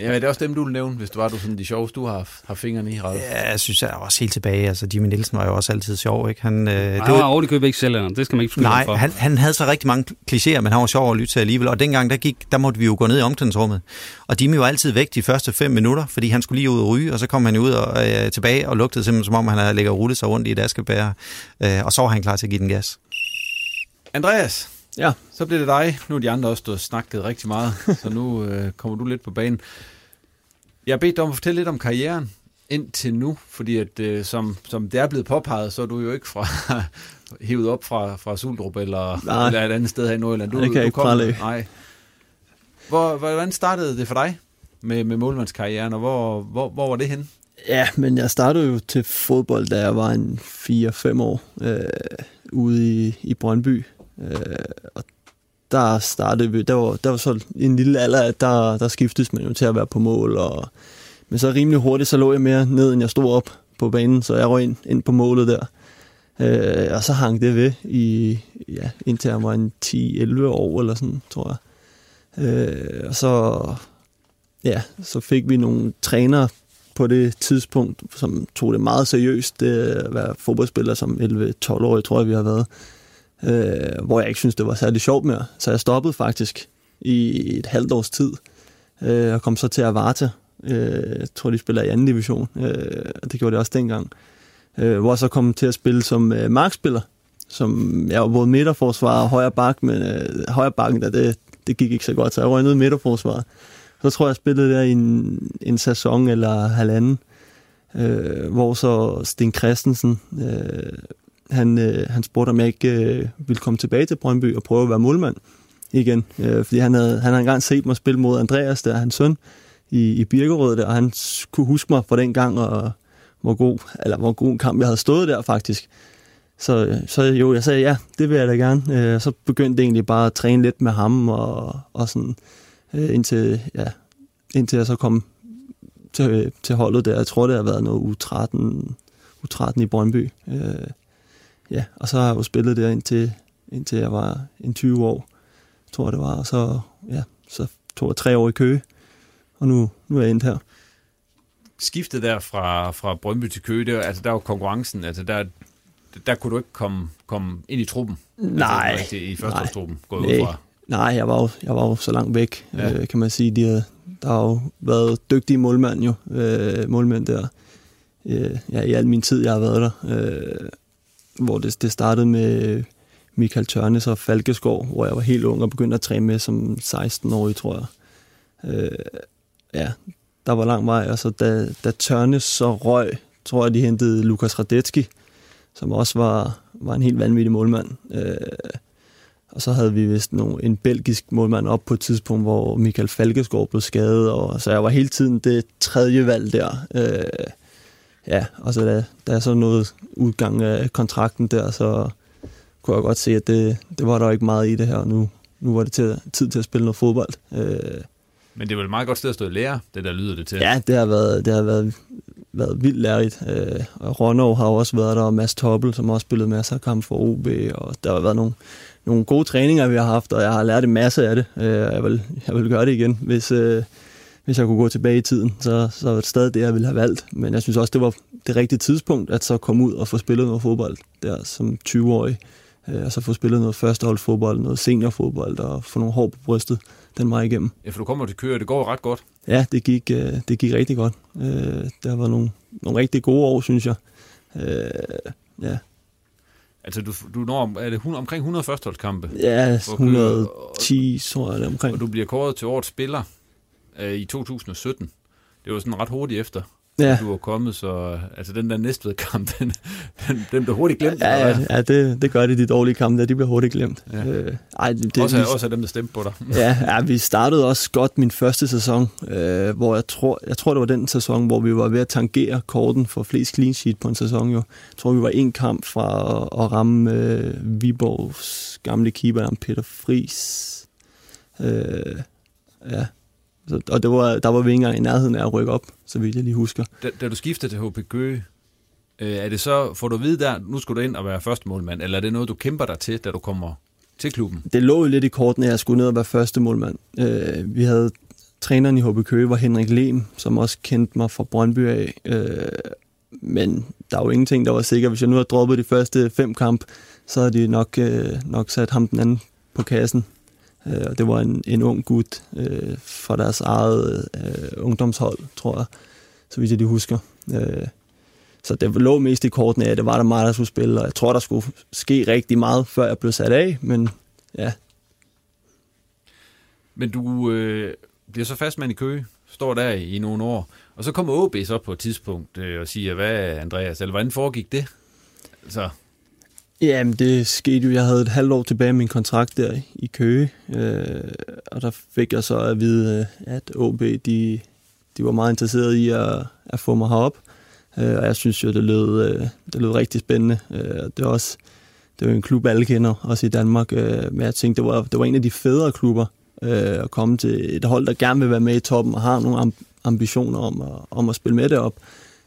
Ja, det er også dem, du vil nævne, hvis du var du sådan de sjoveste, du har, har fingrene i, Ralf. Ja, jeg synes jeg er også helt tilbage. Altså, Jimmy Nielsen var jo også altid sjov, ikke? Han, øh, det var overligt ikke selv, det skal man ikke Nej, for. Han, han havde så rigtig mange klichéer, men han var sjov at lytte til alligevel. Og dengang, der, gik, der måtte vi jo gå ned i omklædningsrummet. Og Jimmy var altid væk de første fem minutter, fordi han skulle lige ud og ryge, og så kom han ud og øh, tilbage og lugtede simpelthen, som om han havde ligget og rullet sig rundt i et askebær. Øh, og så var han klar til at give den gas. Andreas, Ja. så bliver det dig. Nu er de andre også stået og snakket rigtig meget, så nu [laughs] øh, kommer du lidt på banen. Jeg har bedt dig om at fortælle lidt om karrieren indtil nu, fordi at, øh, som, som det er blevet påpeget, så er du jo ikke fra [laughs] hævet op fra, fra Suldrup eller, Nej. eller et andet sted her i Nordjylland. Du, Det kan du ikke kom-. Nej. Hvor, hvordan startede det for dig med, med målmandskarrieren, og hvor, hvor, hvor var det henne? Ja, men jeg startede jo til fodbold, da jeg var en 4-5 år øh, ude i, i Brøndby. Øh, og der startede vi, der var, der var så en lille alder, at der, der skiftes man jo til at være på mål. Og, men så rimelig hurtigt, så lå jeg mere ned, end jeg stod op på banen, så jeg røg ind, ind på målet der. Øh, og så hang det ved, i, ja, indtil jeg var en 10-11 år eller sådan, tror jeg. Øh, og så, ja, så fik vi nogle trænere på det tidspunkt, som tog det meget seriøst, det at være fodboldspiller som 11-12 år, tror jeg, vi har været. Øh, hvor jeg ikke synes, det var særlig sjovt mere. Så jeg stoppede faktisk i et halvt års tid, øh, og kom så til Avarta. Øh, jeg tror, de spiller i anden division, øh, og det gjorde det også dengang. Øh, hvor jeg så kom til at spille som øh, markspiller, som jeg var både midterforsvar og højre bak, men øh, højre bakken, der, det, det gik ikke så godt, så jeg røg ned midterforsvaret. Så tror jeg, jeg spillede der i en, en sæson eller halvanden, øh, hvor så Sten Christensen, øh, han, øh, han spurgte, om jeg ikke øh, ville komme tilbage til Brøndby og prøve at være målmand igen. Øh, fordi han havde, han havde engang set mig spille mod Andreas, der er hans søn, i, i Birkerød der, og han kunne huske mig fra den gang, og hvor god, eller hvor god en kamp jeg havde stået der faktisk. Så, så jo, jeg sagde, ja, det vil jeg da gerne. Øh, så begyndte jeg egentlig bare at træne lidt med ham, og, og sådan, øh, indtil, ja, indtil jeg så kom til, til holdet der. Jeg tror, det har været noget U13, U13 i Brøndby. Øh, ja, og så har jeg jo spillet der indtil, indtil jeg var en 20 år, tror jeg det var. Og så, ja, så tog jeg tre år i Køge, og nu, nu er jeg endt her. Skiftet der fra, fra Brøndby til Køge, det, altså der var konkurrencen, altså der, der kunne du ikke komme, komme ind i truppen. Nej, Altså, rigtig I førsteårstruppen, gået ud Nej. fra. Nej, jeg var jo, jeg var jo så langt væk, Ja. øh, kan man sige. De, har- der har jo været dygtige målmænd jo, øh, målmænd der. Øh, ja, i al min tid, jeg har været der. Øh, hvor det, det startede med Michael Tørnes og Falkeskov, hvor jeg var helt ung og begyndte at træne med som 16-årig, tror jeg. Øh, ja, der var lang vej, og så da, da Tørnes så røg, tror jeg, de hentede Lukas Radetski, som også var, var en helt vanvittig målmand. Øh, og så havde vi vist nogle, en belgisk målmand op på et tidspunkt, hvor Michael Falkeskov blev skadet, og så jeg var hele tiden det tredje valg der. Øh, ja, og så da, da jeg så nåede udgang af kontrakten der, så kunne jeg godt se, at det, det var der ikke meget i det her, og nu, nu var det til, tid til at spille noget fodbold. Øh, Men det er vel et meget godt sted at stå i lære, det der lyder det til. Ja, det har været, det har været, været vildt lærerigt. Øh, og Ronov har også været der, og Mads Toppel, som også spillet masser af kampe for OB, og der har været nogle, nogle gode træninger, vi har haft, og jeg har lært en masse af det. Øh, jeg, vil, jeg vil gøre det igen, hvis, øh, hvis jeg kunne gå tilbage i tiden. Så, så var det stadig det, jeg ville have valgt. Men jeg synes også, det var det rigtige tidspunkt, at så komme ud og få spillet noget fodbold der som 20-årig. Øh, og så få spillet noget førsteholdsfodbold, noget seniorfodbold og få nogle hår på brystet den vej igennem. Ja, for du kommer til køre, det går ret godt. Ja, det gik, øh, det gik rigtig godt. Øh, der var nogle, nogle rigtig gode år, synes jeg. Øh, ja. Altså, du, du når, er det omkring 100 førsteholdskampe? Ja, 110, tror jeg, det omkring. Og du bliver kåret til årets spiller øh, i 2017. Det var sådan ret hurtigt efter ja. du var kommet, så altså den der næste kamp, [laughs] den, den, den blev hurtigt glemt. Ja, ja, ja det, det gør det, de dårlige kampe der, de bliver hurtigt glemt. Ja. Øh, ej, det, også, vi, også af dem, der stemte på dig. [laughs] ja, ja, vi startede også godt min første sæson, øh, hvor jeg tror, jeg tror, det var den sæson, hvor vi var ved at tangere korten for flest clean sheet på en sæson. Jo. Jeg tror, vi var en kamp fra at, at ramme øh, Viborgs gamle keeper, Peter Fris. Øh, ja, og det var, der var vi ikke engang i nærheden af at rykke op, så vidt jeg lige husker. Da, da du skiftede til HB Køge, øh, er det så, får du at vide der, nu skal du ind og være første målmand, eller er det noget, du kæmper dig til, da du kommer til klubben? Det lå jo lidt i korten, at jeg skulle ned og være første målmand. Øh, vi havde træneren i HB Køge var Henrik Lehm, som også kendte mig fra Brøndby af. Øh, men der er jo ingenting, der var sikkert. Hvis jeg nu havde droppet de første fem kamp, så havde de nok, øh, nok sat ham den anden på kassen. Øh, og det var en, en ung gut øh, fra deres eget øh, ungdomshold, tror jeg, så vidt jeg de husker. Øh, så det lå mest i kortene af, at det var der meget, der skulle spille, og jeg tror, der skulle ske rigtig meget, før jeg blev sat af, men ja. Men du øh, bliver så fastmand i Køge, står der i, nogle år, og så kommer OB så på et tidspunkt øh, og siger, hvad Andreas, eller hvordan foregik det? Så. Jamen, det skete jo. Jeg havde et halvt år tilbage med min kontrakt der i Køge, øh, og der fik jeg så at vide, øh, at OB, de, de var meget interesserede i at, at få mig herop. Øh, og jeg synes jo, det lød, øh, det lød rigtig spændende. Øh, det er også det er jo en klub, alle kender, også i Danmark. Øh, men jeg tænkte, det var, det var en af de federe klubber øh, at komme til et hold, der gerne vil være med i toppen og har nogle ambitioner om at, om at spille med det op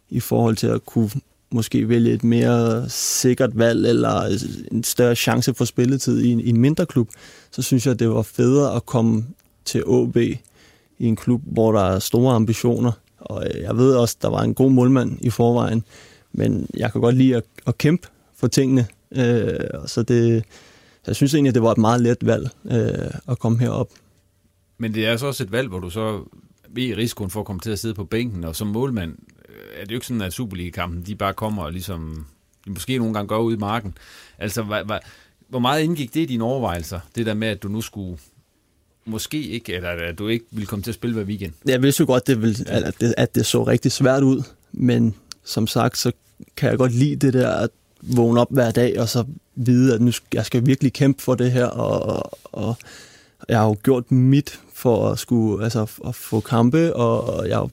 i forhold til at kunne måske vælge et mere sikkert valg eller en større chance for spilletid i en, i en mindre klub, så synes jeg, det var federe at komme til AB i en klub, hvor der er store ambitioner. Og øh, jeg ved også, der var en god målmand i forvejen, men jeg kan godt lide at, at kæmpe for tingene. Øh, så det, jeg synes egentlig, at det var et meget let valg øh, at komme herop. Men det er så også et valg, hvor du så ved risikoen for at komme til at sidde på bænken, og som målmand er det jo ikke sådan, at Superliga-kampen, de bare kommer og ligesom, de måske nogle gange går ud i marken. Altså, hvor, hvor, hvor meget indgik det i dine overvejelser, det der med, at du nu skulle måske ikke, eller at du ikke ville komme til at spille hver weekend? Jeg vidste jo godt, det ville, at, det, at det så rigtig svært ud, men som sagt, så kan jeg godt lide det der at vågne op hver dag, og så vide, at nu skal, jeg skal virkelig kæmpe for det her, og, og jeg har jo gjort mit for at skulle altså, at få kampe, og jeg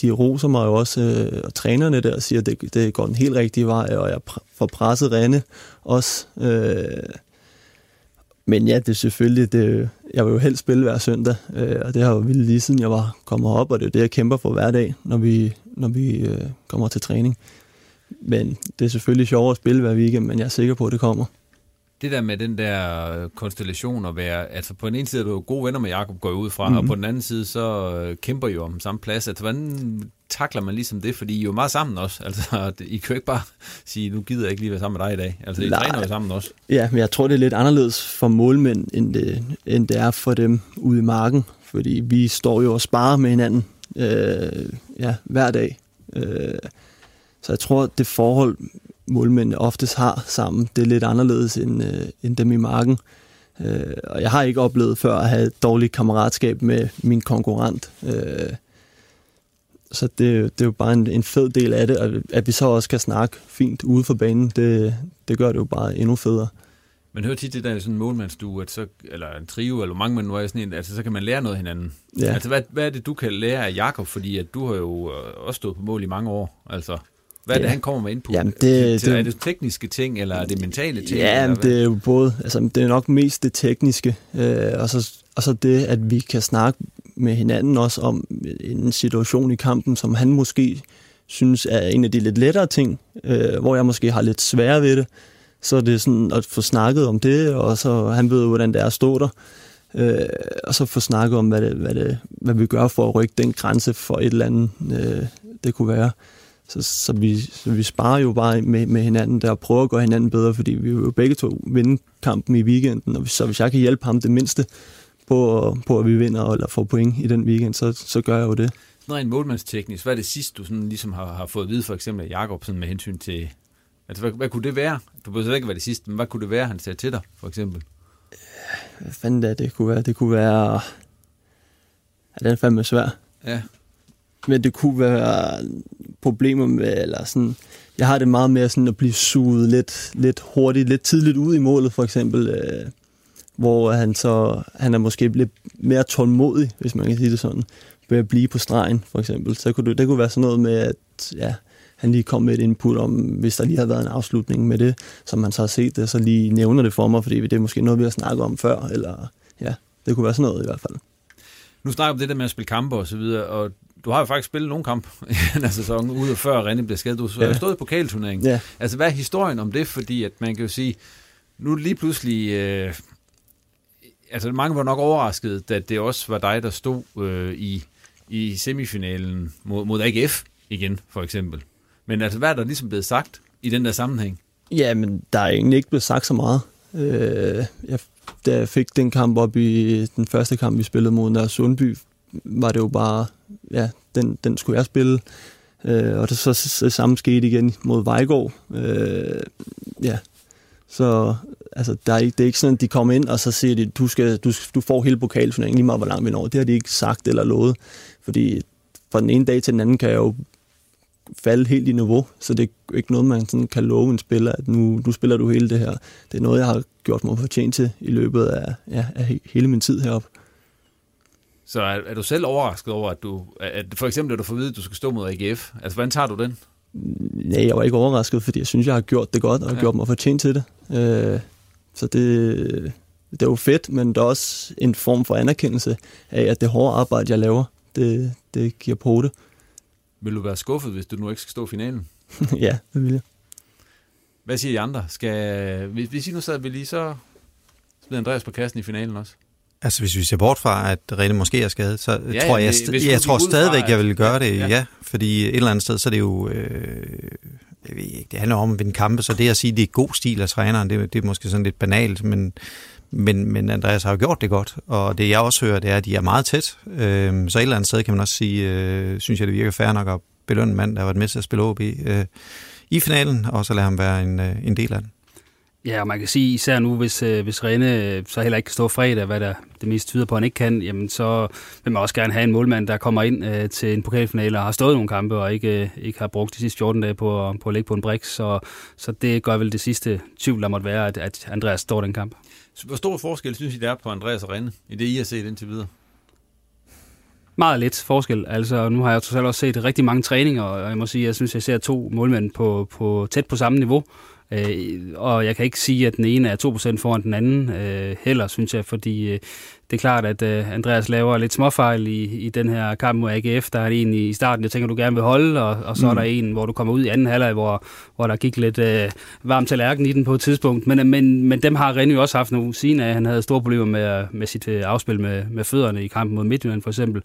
de roser mig jo også, øh, og trænerne der siger, at det, det går den helt rigtige vej, og jeg får presset Rene også. Øh, men ja, det er selvfølgelig, det, jeg vil jo helst spille hver søndag, øh, og det har jo vildt lige siden jeg var kommet op, og det er det, jeg kæmper for hver dag, når vi, når vi øh, kommer til træning. Men det er selvfølgelig sjovere at spille hver weekend, men jeg er sikker på, at det kommer det der med den der konstellation at være, altså på den ene side er du gode venner med Jakob går ud fra, mm-hmm. og på den anden side så øh, kæmper I jo om samme plads. Altså hvordan takler man ligesom det? Fordi I er jo meget sammen også. Altså I kan jo ikke bare sige, nu gider jeg ikke lige være sammen med dig i dag. Altså I Nej. træner jo sammen også. Ja, men jeg tror det er lidt anderledes for målmænd, end det, end det er for dem ude i marken. Fordi vi står jo og sparer med hinanden øh, ja, hver dag. Øh, så jeg tror, det forhold, målmændene oftest har sammen. Det er lidt anderledes end, øh, end dem i marken. Øh, og jeg har ikke oplevet før at have et dårligt kammeratskab med min konkurrent. Øh, så det, det er jo bare en, en fed del af det, og at vi så også kan snakke fint ude for banen, det, det gør det jo bare endnu federe. Man hører tit det der sådan en målmandsstue, at så, eller en trio, eller mange man nu er sådan en, altså så kan man lære noget af hinanden. Ja. Altså hvad, hvad er det, du kan lære af Jakob, fordi at du har jo øh, også stået på mål i mange år, altså. Hvad er det, han kommer med input? Jamen, det, til, det, er det tekniske ting, eller er det mentale ting? Ja, eller det er jo både. Altså, det er nok mest det tekniske, øh, og, så, og så det, at vi kan snakke med hinanden også om en situation i kampen, som han måske synes er en af de lidt lettere ting, øh, hvor jeg måske har lidt sværere ved det. så er det sådan at få snakket om det, og så han ved, hvordan det er at stå der. Øh, og så få snakket om, hvad, det, hvad, det, hvad vi gør for at rykke den grænse for et eller andet, øh, det kunne være. Så, så, vi, så vi sparer jo bare med, med hinanden der og prøver at gøre hinanden bedre, fordi vi vil jo begge to vinde kampen i weekenden, og så hvis jeg kan hjælpe ham det mindste på, på at vi vinder eller får point i den weekend, så, så gør jeg jo det. Noget en målmandsteknisk, hvad er det sidste, du sådan ligesom har, har fået at vide, for eksempel af Jacobsen med hensyn til, altså hvad, hvad kunne det være? Du behøver ikke være det sidste, men hvad kunne det være, han sagde til dig, for eksempel? Hvad fanden det, det kunne være? Det kunne være... Ja, den er fandme svær. Ja. Men det kunne være problemer med, eller sådan, jeg har det meget mere sådan at blive suget lidt, lidt hurtigt, lidt tidligt ud i målet, for eksempel, øh, hvor han så, han er måske lidt mere tålmodig, hvis man kan sige det sådan, ved at blive på stregen, for eksempel. Så kunne det, det kunne være sådan noget med, at ja, han lige kom med et input om, hvis der lige har været en afslutning med det, som man så har set det, så lige nævner det for mig, fordi det er måske noget, vi har snakket om før, eller ja, det kunne være sådan noget i hvert fald. Nu snakker vi om det der med at spille kampe og så videre, og du har jo faktisk spillet nogle kampe [laughs] i den her sæson, ude før René blev skadet. Du har ja. stået i pokalturneringen. Ja. Altså, hvad er historien om det? Fordi at man kan jo sige, nu lige pludselig... Øh, altså, mange var nok overrasket, at det også var dig, der stod øh, i, i semifinalen mod, mod AGF igen, for eksempel. Men altså, hvad er der ligesom blevet sagt i den der sammenhæng? Ja, men der er egentlig ikke blevet sagt så meget. Øh, jeg, da jeg fik den kamp op i den første kamp, vi spillede mod Nørre Sundby, var det jo bare, ja, den, den skulle jeg spille. Øh, og det så, så samme skete igen mod Vejgaard. Øh, ja, så altså, der er ikke, det er ikke sådan, at de kommer ind, og så siger de, du, skal, du, du får hele pokalturneringen lige meget, hvor langt vi når. Det har de ikke sagt eller lovet. Fordi fra den ene dag til den anden kan jeg jo falde helt i niveau, så det er ikke noget, man sådan kan love en spiller, at nu, nu spiller du hele det her. Det er noget, jeg har gjort mig fortjent til i løbet af, ja, af hele min tid heroppe. Så er, er du selv overrasket over, at du, at for eksempel, at du får at vide, at du skal stå mod AGF? Altså, hvordan tager du den? Nej, jeg var ikke overrasket, fordi jeg synes, jeg har gjort det godt, og ja. gjort mig fortjent til det. Øh, så det, det er jo fedt, men det er også en form for anerkendelse af, at det hårde arbejde, jeg laver, det, det giver på det. Vil du være skuffet, hvis du nu ikke skal stå i finalen? [laughs] ja, det vil jeg. Hvad siger I andre? Skal, hvis, hvis I nu sad ved lige, så spiller Andreas på kassen i finalen også. Altså, hvis vi ser bort fra, at Rene måske er skadet, så ja, tror jeg, st- jeg tror stadigvæk, at, jeg vil gøre det, ja. ja. Fordi et eller andet sted, så er det jo... Øh, jeg ved ikke, det handler om at vinde kampe, så det at sige, at det er god stil af træneren, det, det er måske sådan lidt banalt, men, men, men Andreas har jo gjort det godt, og det jeg også hører, det er, at de er meget tæt. Øh, så et eller andet sted kan man også sige, øh, synes jeg, det virker fair nok at belønne en mand, der har været med til at spille OB øh, i finalen, og så lade ham være en, øh, en del af den. Ja, og man kan sige, især nu, hvis, øh, hvis Rene øh, så heller ikke kan stå fredag, hvad der det mest tyder på, at han ikke kan, jamen så vil man også gerne have en målmand, der kommer ind øh, til en pokalfinale og har stået nogle kampe, og ikke, øh, ikke har brugt de sidste 14 dage på, på at lægge på en brik. Så, så det gør vel det sidste tvivl, der måtte være, at, at Andreas står den kamp. Hvor stor forskel synes I, det er på Andreas og Rene, i det I har set indtil videre? meget lidt forskel. Altså, nu har jeg trods også set rigtig mange træninger, og jeg må sige, jeg synes, jeg ser to målmænd på, på tæt på samme niveau. Øh, og jeg kan ikke sige, at den ene er 2% foran den anden øh, heller, synes jeg, fordi øh, det er klart, at øh, Andreas laver lidt småfejl i, i den her kamp mod AGF. Der er en i starten, jeg tænker, du gerne vil holde, og, og så mm. er der en, hvor du kommer ud i anden halvleg, hvor, hvor der gik lidt øh, varmt tallerken i den på et tidspunkt. Men, men, men dem har René også haft nogle sine af. Han havde store problemer med, med sit øh, afspil med, med fødderne i kampen mod Midtjylland for eksempel.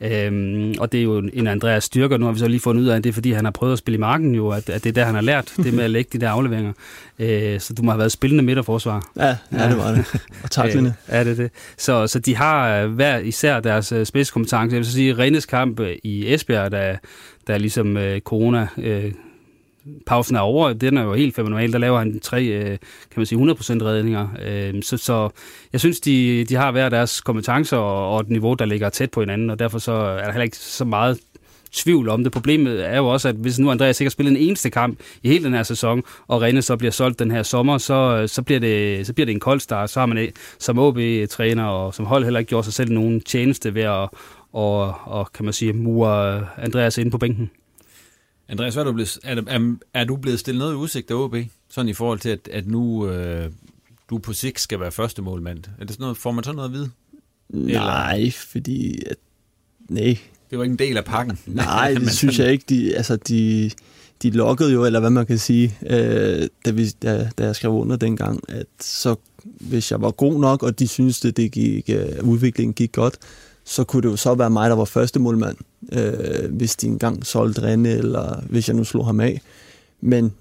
Øhm, og det er jo en af Andreas styrker. Nu har vi så lige fundet ud af, at det er fordi, han har prøvet at spille i marken jo, at, at det er der, han har lært det med at lægge de der afleveringer. Øh, så du må have været spillende midterforsvar. Ja, ja, det var det. Og taklende. ja, [laughs] det er det. Så, så de har øh, hver især deres øh, spidskompetence. Jeg vil så sige, Rennes kamp øh, i Esbjerg, der, der ligesom øh, corona... Øh, pausen er over, den er jo helt fenomenal. Der laver han tre, øh, kan man sige, 100% redninger. Øh, så, så jeg synes, de, de har hver deres kompetencer og, og et niveau, der ligger tæt på hinanden, og derfor så er der heller ikke så meget tvivl om det. Problemet er jo også, at hvis nu Andreas ikke har spillet en eneste kamp i hele den her sæson, og Rene så bliver solgt den her sommer, så, så, bliver, det, så bliver det en kold start. Så har man som OB-træner og som hold heller ikke gjort sig selv nogen tjeneste ved at og, og kan man sige, mure Andreas ind på bænken. Andreas, hvad er, du blevet, er, er, er du blevet stillet noget i udsigt af OB? Sådan i forhold til, at, at nu øh, du på sigt skal være første målmand. Er det sådan noget, får man sådan noget at vide? Nej, Eller? fordi... At, nej, det var ikke en del af pakken. [laughs] Nej, [laughs] det synes jeg ikke. De, altså, de, de lokkede jo, eller hvad man kan sige, øh, da, vi, da, da jeg skrev under dengang, at så hvis jeg var god nok, og de syntes, at det gik, øh, udviklingen gik godt, så kunne det jo så være mig, der var første målmand, øh, hvis de engang solgte Renne, eller hvis jeg nu slog ham af. Men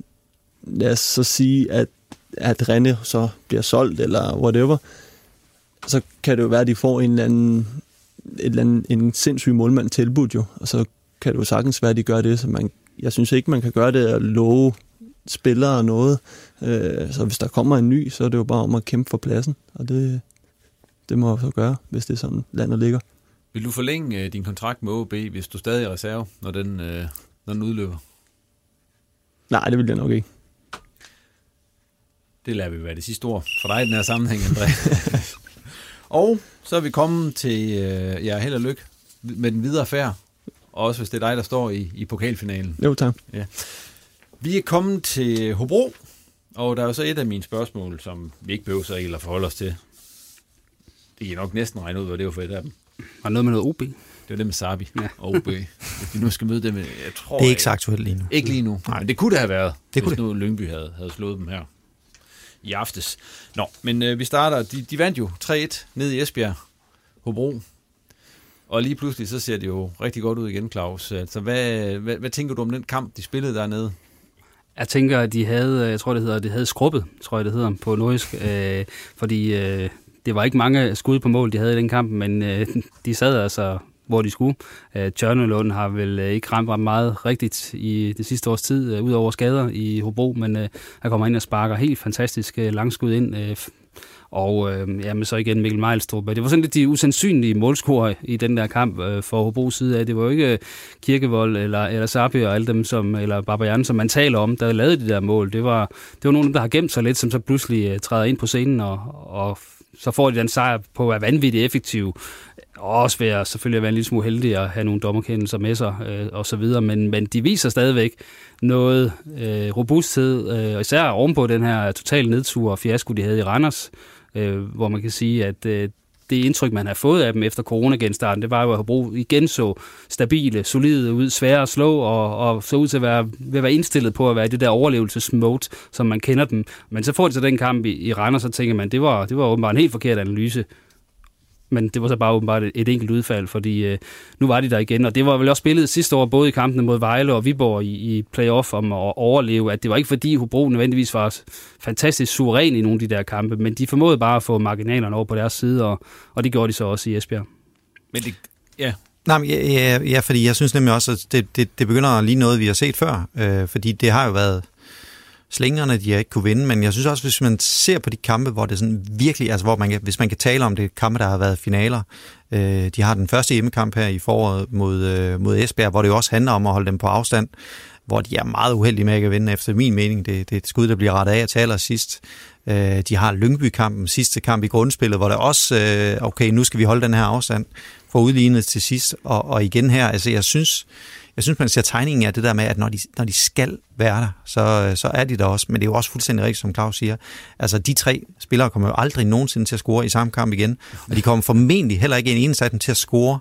lad os så sige, at, at Renne så bliver solgt, eller whatever, så kan det jo være, at de får en eller anden, et eller andet, en sindssyg målmand tilbudt jo, og så kan det jo sagtens være, at de gør det, så man, jeg synes ikke, man kan gøre det at love spillere noget. Øh, så hvis der kommer en ny, så er det jo bare om at kæmpe for pladsen, og det, det må jeg så gøre, hvis det er sådan, landet ligger. Vil du forlænge øh, din kontrakt med OB, hvis du stadig er reserve, når den, øh, når den udløber? Nej, det vil jeg nok ikke. Det lader vi være det sidste ord for dig i den her sammenhæng, André. [laughs] og så er vi kommet til, øh, ja, held og lykke med den videre færd. Også hvis det er dig, der står i, i pokalfinalen. Jo, tak. Ja. Vi er kommet til Hobro, og der er jo så et af mine spørgsmål, som vi ikke behøver så at forholde os til. Det er nok næsten regne ud, hvad det var for et af dem. Var noget med noget OB? Det var det med Sabi ja. og OB. Hvis vi nu skal møde dem, jeg tror... Det er ikke så aktuelt lige nu. Ikke lige nu. Nej. Men det kunne det have været, det hvis kunne nu Lyngby havde, havde slået dem her i aftes. Nå, men øh, vi starter. De, de vandt jo 3-1 ned i Esbjerg, Hobro. Og lige pludselig, så ser det jo rigtig godt ud igen, Claus. Altså, hvad, hvad, hvad tænker du om den kamp, de spillede dernede? Jeg tænker, at de havde, jeg tror det hedder, det havde skrubbet, tror jeg det hedder på nordisk, øh, fordi øh, det var ikke mange skud på mål, de havde i den kamp, men øh, [laughs] de sad altså hvor de skulle. Øh, Tjørnelund har vel øh, ikke ramt meget rigtigt i det sidste års tid, øh, ud over skader i Hobro, men øh, han kommer ind og sparker helt fantastisk øh, langskud ind. Øh, og øh, jamen, så igen Mikkel Mejlstrup. Det var sådan lidt de usandsynlige målscorer i den der kamp øh, for Hobro side af. Det var jo ikke øh, Kirkevold eller, eller Sabi og alle dem, som, eller Barbarian, som man taler om, der lavede de der mål. Det var, det var nogen, der har gemt sig lidt, som så pludselig øh, træder ind på scenen, og, og så får de den sejr på at være vanvittigt effektive. Og også ved at selvfølgelig være en lille smule heldig at have nogle dommerkendelser med sig øh, og så videre, men, men de viser stadigvæk noget øh, robusthed, øh, især ovenpå den her totale nedtur og fiasko, de havde i Randers, øh, hvor man kan sige, at øh, det indtryk, man har fået af dem efter coronagenstarten, det var jo at Hobro igen så stabile, solide ud, svære at slå, og, og så ud til at være, ved at være indstillet på at være i det der overlevelsesmode, som man kender dem. Men så får de så den kamp i, i Randers, så tænker man, det var, det var åbenbart en helt forkert analyse men det var så bare åbenbart et, et enkelt udfald, fordi øh, nu var de der igen, og det var vel også spillet sidste år, både i kampene mod Vejle og Viborg i, i playoff om at overleve, at det var ikke fordi Hobro nødvendigvis var fantastisk suveræn i nogle af de der kampe, men de formåede bare at få marginalerne over på deres side, og, og det gjorde de så også i Esbjerg. Men det, ja, Nej, men ja, ja, ja, fordi jeg synes nemlig også, at det, det, det begynder at lige noget, vi har set før. Øh, fordi det har jo været slingerne, de har ikke kunne vinde, men jeg synes også, hvis man ser på de kampe, hvor det sådan virkelig, altså hvor man kan, hvis man kan tale om det, kampe, der har været finaler, øh, de har den første hjemmekamp her i foråret mod, øh, mod Esbjerg, hvor det jo også handler om at holde dem på afstand, hvor de er meget uheldige med at vinde, efter min mening. Det, det er et skud, der bliver rettet af til allersidst. Øh, de har Lyngby-kampen, sidste kamp i grundspillet, hvor der også, øh, okay, nu skal vi holde den her afstand for udlignet til sidst, og, og igen her, altså jeg synes, jeg synes, man ser tegningen af det der med, at når de, når de skal være der, så, så er de der også. Men det er jo også fuldstændig rigtigt, som Claus siger. Altså, de tre spillere kommer jo aldrig nogensinde til at score i samme kamp igen. Og de kommer formentlig heller ikke en eneste af dem til at score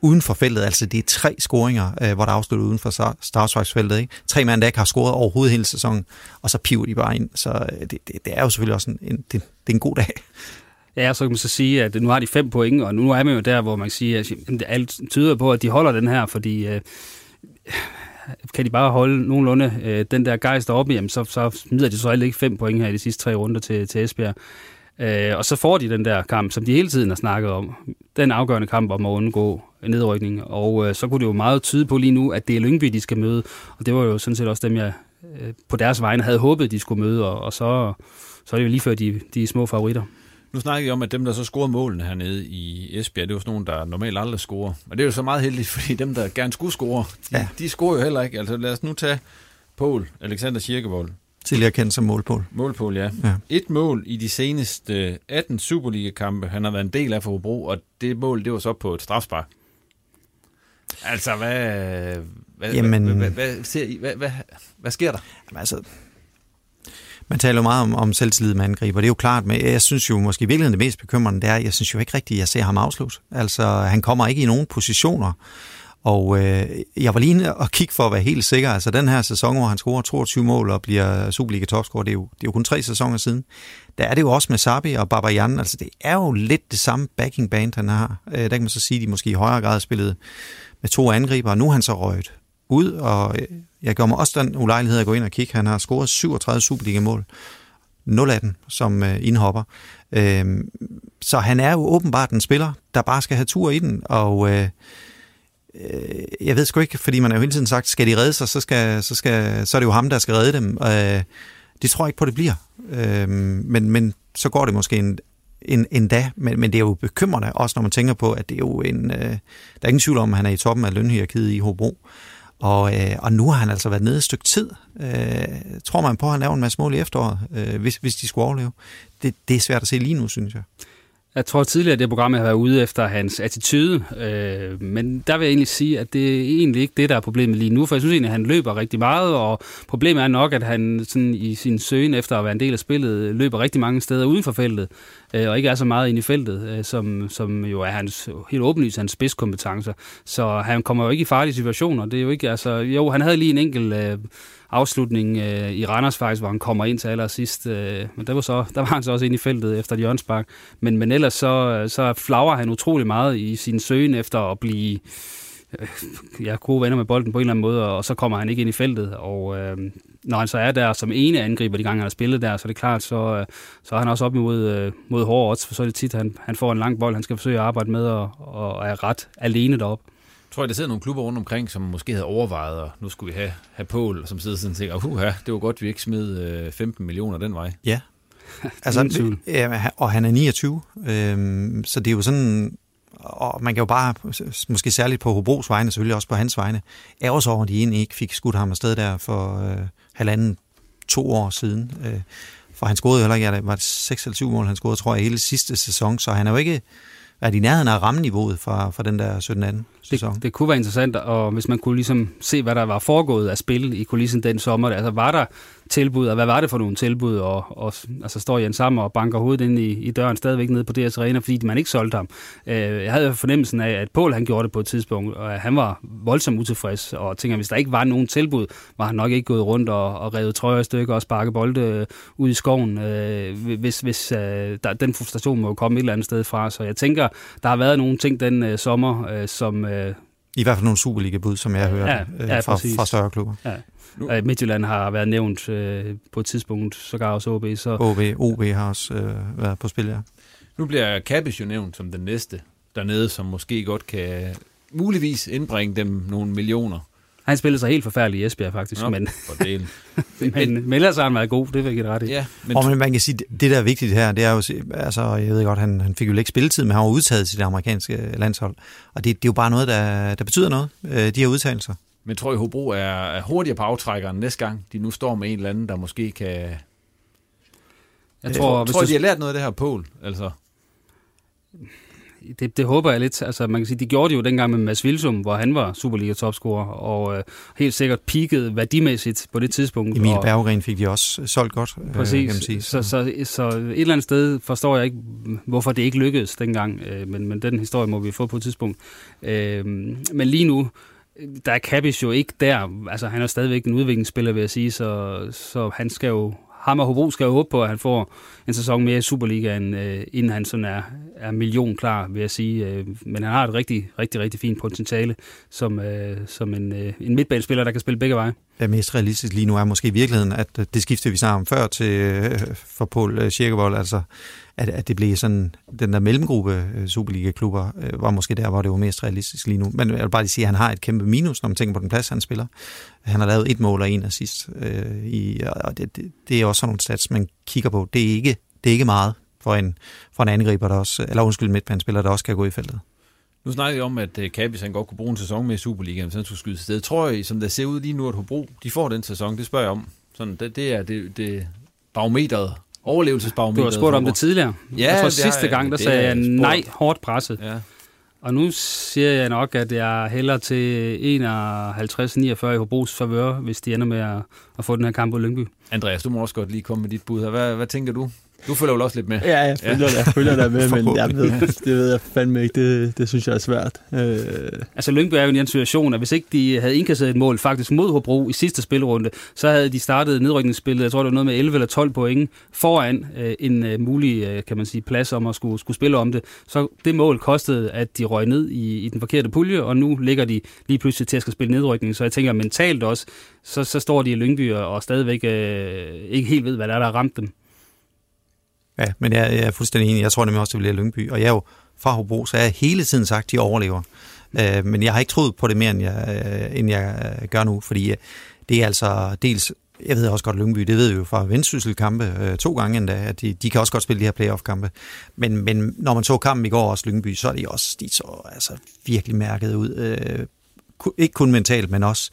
uden for feltet. Altså, det er tre scoringer, øh, hvor der er afsluttet uden for startsvejsfeltet. Ikke? Tre mand, der ikke har scoret overhovedet hele sæsonen, og så piver de bare ind. Så øh, det, det, det er jo selvfølgelig også en, en, det, det er en god dag. Ja, så kan man så sige, at nu har de fem point, og nu er man jo der, hvor man kan sige, at alt tyder på, at de holder den her, fordi øh, kan de bare holde nogenlunde øh, den der gejst deroppe, jamen så, så smider de så heller ikke fem point her i de sidste tre runder til, til Esbjerg. Øh, og så får de den der kamp, som de hele tiden har snakket om. Den afgørende kamp om at undgå nedrykning. Og øh, så kunne det jo meget tyde på lige nu, at det er Lyngby, de skal møde. Og det var jo sådan set også dem, jeg øh, på deres vegne havde håbet, de skulle møde. Og, og så, så er det jo lige før de, de små favoritter. Nu snakker jeg om, at dem, der så scorede målene hernede i Esbjerg, det var sådan nogle, der normalt aldrig scorer. Men det er jo så meget heldigt, [laughs] fordi dem, der gerne skulle score, de, ja. de scorer jo heller ikke. Altså lad os nu tage Paul Alexander Kirkevold. Tidligere kendt som målpål. Målpål, ja. ja. Et mål i de seneste 18 Superliga-kampe, han har været en del af for Hobro, og det mål, det var så på et strafspark. Altså, hvad, hvad, Jamen, hvad, hvad, hvad, hvad, hvad, hvad, hvad sker der? Jamen, altså, man taler jo meget om, om selvtillid med angriber, det er jo klart, men jeg synes jo måske virkelig det mest bekymrende, det er, jeg synes jo ikke rigtigt, at jeg ser ham afslutte. Altså, han kommer ikke i nogen positioner, Og øh, jeg var lige inde og kigge for at være helt sikker. Altså den her sæson, hvor han scorer 22 mål og bliver Superliga topscorer, det er, jo, det er jo kun tre sæsoner siden. Der er det jo også med Sabi og Babayan. Altså det er jo lidt det samme backing band, han har. Øh, der kan man så sige, at de måske i højere grad spillet med to angriber, og nu er han så røget ud, og øh, jeg gjorde mig også den ulejlighed at gå ind og kigge. Han har scoret 37 Superliga-mål. 0 af dem som øh, indhopper. Øh, så han er jo åbenbart en spiller, der bare skal have tur i den, og øh, øh, jeg ved sgu ikke, fordi man har jo hele tiden sagt, skal de redde sig, så, skal, så, skal, så er det jo ham, der skal redde dem. Øh, det tror jeg ikke på, det bliver. Øh, men, men så går det måske en, en, en dag, men, men det er jo bekymrende, også når man tænker på, at det er jo en... Øh, der er ingen tvivl om, at han er i toppen af lønhierarkiet i Hobro. Og, øh, og nu har han altså været nede et stykke tid. Øh, tror man på, at han laver en masse mål i efteråret, øh, hvis, hvis de skulle overleve? Det, det er svært at se lige nu, synes jeg. Jeg tror tidligere, at det program, har været ude efter hans attitude, øh, men der vil jeg egentlig sige, at det er egentlig ikke det, der er problemet lige nu, for jeg synes egentlig, at han løber rigtig meget, og problemet er nok, at han sådan i sin søgen efter at være en del af spillet, løber rigtig mange steder uden for feltet, øh, og ikke er så meget inde i feltet, øh, som, som jo er hans, helt åbenlyst hans spidskompetencer. Så han kommer jo ikke i farlige situationer. Det er jo ikke, altså, jo, han havde lige en enkelt øh, afslutning øh, i Randers faktisk, hvor han kommer ind til allersidst. Øh, men der var, så, der var han så også ind i feltet efter et hjørnspark. Men, men ellers så, øh, så flager han utrolig meget i sin søgen efter at blive øh, ja, gode venner med bolden på en eller anden måde, og så kommer han ikke ind i feltet. Og øh, når han så er der som ene angriber de gange, han har spillet der, så er det klart, så, øh, så er han også op mod, øh, mod hårde odds, for så er det tit, han, han får en lang bold, han skal forsøge at arbejde med, og, og er ret alene deroppe tror jeg, der sidder nogle klubber rundt omkring, som måske havde overvejet, og nu skulle vi have, have Pål, som sidder sådan og tænker, uha, det var godt, vi ikke smed øh, 15 millioner den vej. Ja, [laughs] altså, ja, og han er 29, øhm, så det er jo sådan, og man kan jo bare, måske særligt på Hobros vegne, selvfølgelig også på hans vegne, er også over, at de egentlig ikke fik skudt ham afsted der for øh, halvanden, to år siden. Øh, for han scorede jo heller ikke, ja, det var 6 eller 7 mål, han scorede, tror jeg, hele sidste sæson, så han er jo ikke været i nærheden af rammeniveauet fra, fra den der 17 sæson. Det, det kunne være interessant, og hvis man kunne ligesom se, hvad der var foregået af spil i kulissen den sommer. Altså var der tilbud, og hvad var det for nogle tilbud? Og, og altså står Jens sammen og banker hovedet ind i, i døren stadigvæk nede på deres arena, fordi man ikke solgte ham. Øh, jeg havde fornemmelsen af, at Paul han gjorde det på et tidspunkt, og han var voldsomt utilfreds, og tænker, hvis der ikke var nogen tilbud, var han nok ikke gået rundt og, og revet trøjer i stykker og sparket bolde øh, ud i skoven, øh, hvis, hvis øh, der, den frustration må komme et eller andet sted fra. Så jeg tænker, der har været nogle ting den øh, sommer, øh, som... Øh, I hvert fald nogle Superliga-bud, som jeg har hørt ja, ja, fra, fra større klubber. Ja. Nu. Midtjylland har været nævnt øh, på et tidspunkt, sågar også OB. Så... OB, OB har også øh, været på spil, ja. Nu bliver Kappes jo nævnt som den næste dernede, som måske godt kan muligvis indbringe dem nogle millioner. Han spillede sig helt forfærdeligt i Esbjerg, faktisk. Nå, men, [laughs] men, men ellers har han været god, det vil jeg give ret i. Ja, men, og men man kan sige, det der er vigtigt her, det er jo, altså, jeg ved godt, han, han fik jo ikke spilletid, men han var udtaget til det amerikanske landshold. Og det, det er jo bare noget, der, der betyder noget, øh, de her udtalelser. Men tror I, Hobro er, er hurtigere på aftrækkeren næste gang, de nu står med en eller anden, der måske kan... Jeg tror, tror, tror du... de har lært noget af det her Pål? Altså det, det håber jeg lidt. Altså, man kan sige, de gjorde det jo dengang med Mads Vilsum, hvor han var Superliga-topscorer, og øh, helt sikkert peakede værdimæssigt på det tidspunkt. Emil Berggren fik de også solgt godt, øh, Præcis. Øh, kan man sige. Så, så, så, så et eller andet sted forstår jeg ikke, hvorfor det ikke lykkedes dengang, øh, men, men den historie må vi få på et tidspunkt. Øh, men lige nu, der er Kabish jo ikke der. Altså, han er stadigvæk en udviklingsspiller, vil jeg sige, så, så han skal jo ham og Hobro skal jo håbe på, at han får en sæson mere i Superligaen, øh, inden han sådan er, er million klar, vil jeg sige. Øh, men han har et rigtig, rigtig, rigtig fint potentiale som, øh, som en, øh, en midtbanespiller, der kan spille begge veje er mest realistisk lige nu er måske i virkeligheden, at øh, det skifte, vi snakker om før til øh, for Paul øh, Kirkevold, altså at, at det blev sådan, den der mellemgruppe øh, Superliga-klubber, øh, var måske der, hvor det var mest realistisk lige nu. Men jeg vil bare lige sige, at han har et kæmpe minus, når man tænker på den plads, han spiller. Han har lavet et mål og en assist, øh, i, og det, det, det er også sådan nogle stats, man kigger på. Det er ikke, det er ikke meget for en, for en angriber, der også, eller undskyld, midtbanespiller, der også kan gå i feltet. Nu snakker jeg om, at Kabis han godt kunne bruge en sæson med i Superligaen, hvis han skulle skyde sted. Tror jeg, som det ser ud lige nu, at Hobro, de får den sæson, det spørger jeg om. Sådan, det, det er det, det barometeret overlevelsesbarometer. Du har spurgt om det tidligere. Ja, jeg tror, sidste gang, der sagde jeg nej, hårdt presset. Ja. Og nu siger jeg nok, at jeg hælder til 51-49 i Hobros favør, hvis de ender med at, at få den her kamp på Lyngby. Andreas, du må også godt lige komme med dit bud her. Hvad, hvad tænker du? Du følger vel også lidt med? Ja, jeg følger, ja. jeg følger der med, [laughs] men jeg ved, det ved jeg fandme ikke. Det, det synes jeg er svært. Øh... Altså Lyngby er jo i en situation, at hvis ikke de havde indkasseret et mål faktisk mod Hobro i sidste spilrunde, så havde de startet nedrykningsspillet, jeg tror det var noget med 11 eller 12 point, foran øh, en øh, mulig, øh, kan man sige, plads om at skulle, skulle spille om det. Så det mål kostede, at de røg ned i, i den forkerte pulje, og nu ligger de lige pludselig til at skal spille nedrykning. Så jeg tænker mentalt også, så, så står de i Lyngby og, og stadigvæk øh, ikke helt ved, hvad der er, der har ramt dem. Ja, men jeg, jeg er fuldstændig enig. Jeg tror nemlig også, det bliver Lyngby. Og jeg er jo fra Hobro, så jeg har hele tiden sagt, at de overlever. Øh, men jeg har ikke troet på det mere, end jeg, øh, end jeg øh, gør nu, fordi øh, det er altså dels jeg ved også godt, Lyngby, det ved vi jo fra Vendsyssel-kampe øh, to gange endda, at de, de kan også godt spille de her playoff-kampe. Men, men når man så kampen i går også Lyngby, så er de også de så altså, virkelig mærket ud. Øh, ikke kun mentalt, men også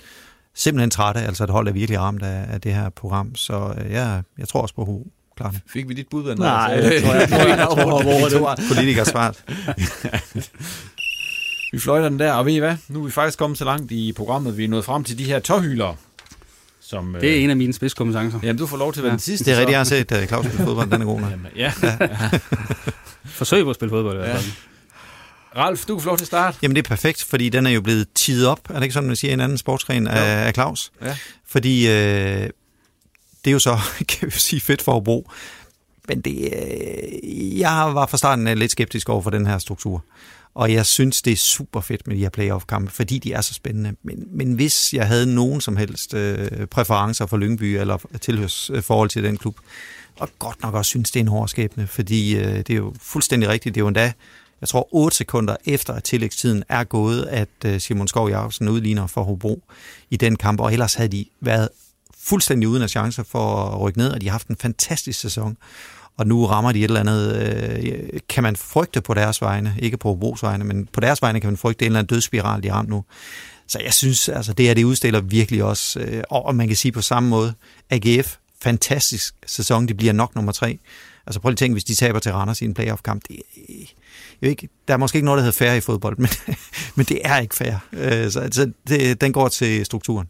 simpelthen trætte. Altså et hold er virkelig ramt af, af det her program. Så øh, jeg, jeg tror også på Hobro. Klart. Fik vi dit bud, Andreas? Nej, [laughs] jeg tror, jeg, tror, jeg, tror, jeg, tror, Politiker svart. vi fløjter den der, og ved I hvad? Nu er vi faktisk kommet så langt i programmet, vi er nået frem til de her tårhylere. Som, det er øh... en af mine spidskompetencer. Jamen, du får lov til at være ja. den sidste. Det er rigtigt, jeg har set uh, Claus spille fodbold, den er god. Jamen, ja. ja. [laughs] Forsøg på at spille fodbold i hvert fald. Ralf, du kan få lov til at starte. Jamen det er perfekt, fordi den er jo blevet tidet op, er det ikke sådan, man siger, en anden sportsgren af, af Claus? Ja. Fordi øh, det er jo så, [laughs] kan vi sige, fedt for at bruge. Men det, øh, jeg var fra starten lidt skeptisk over for den her struktur. Og jeg synes, det er super fedt med de her playoff-kampe, fordi de er så spændende. Men, men hvis jeg havde nogen som helst øh, præferencer for Lyngby eller tilhørsforhold til den klub, og godt nok også synes, det er en hård skæbne, fordi øh, det er jo fuldstændig rigtigt. Det er jo endda, jeg tror, 8 sekunder efter at tillægstiden er gået, at øh, Simon Skov Jacobsen udligner for Hobro i den kamp, og ellers havde de været fuldstændig uden af chancer for at rykke ned, og de har haft en fantastisk sæson. Og nu rammer de et eller andet, øh, kan man frygte på deres vegne, ikke på Hobros vegne, men på deres vegne kan man frygte en eller anden dødsspiral, de har nu. Så jeg synes, altså det her, det udstiller virkelig også, øh, og man kan sige på samme måde, AGF, fantastisk sæson, de bliver nok nummer tre. Altså prøv lige at tænke, hvis de taber til Randers i en playoff-kamp, det, er ikke, der er måske ikke noget, der hedder fair i fodbold, [laughs] men, men det er ikke fair. Øh, så altså, det, den går til strukturen.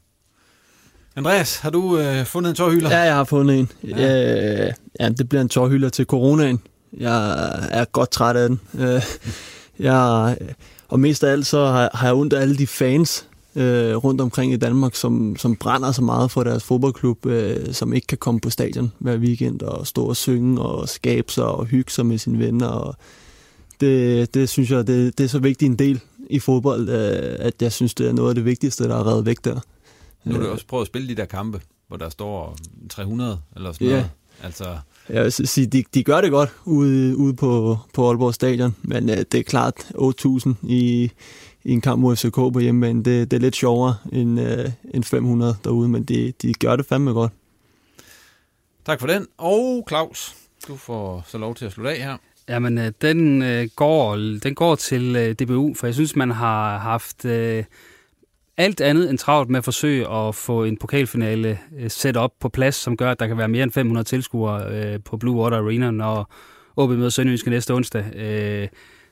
Andreas, har du øh, fundet en tårhylder? Ja, jeg har fundet en. Ja. Øh, ja, det bliver en tårhylder til coronaen. Jeg er godt træt af den. Øh, jeg, og mest af alt så har, har jeg ondt af alle de fans øh, rundt omkring i Danmark, som, som brænder så meget for deres fodboldklub, øh, som ikke kan komme på stadion hver weekend og stå og synge og skabe sig og hygge sig med sine venner. Og det, det synes jeg, det, det er så vigtig en del i fodbold, øh, at jeg synes, det er noget af det vigtigste, der er reddet væk der. Nu har du også prøvet at spille de der kampe, hvor der står 300 eller sådan ja. noget. Altså... Jeg vil sige, de, de gør det godt ude, ude på, på Aalborg Stadion, men uh, det er klart 8.000 i, i en kamp mod FCK på hjemmebane. Det, det er lidt sjovere end, uh, end 500 derude, men de, de gør det fandme godt. Tak for den. Og Claus, du får så lov til at slutte af her. Jamen, øh, den, øh, går, den går til øh, DBU, for jeg synes, man har haft... Øh, alt andet end travlt med at forsøge at få en pokalfinale øh, sat op på plads, som gør, at der kan være mere end 500 tilskuere øh, på Blue Water Arena, når OB møder Sønderjyske næste onsdag. Øh,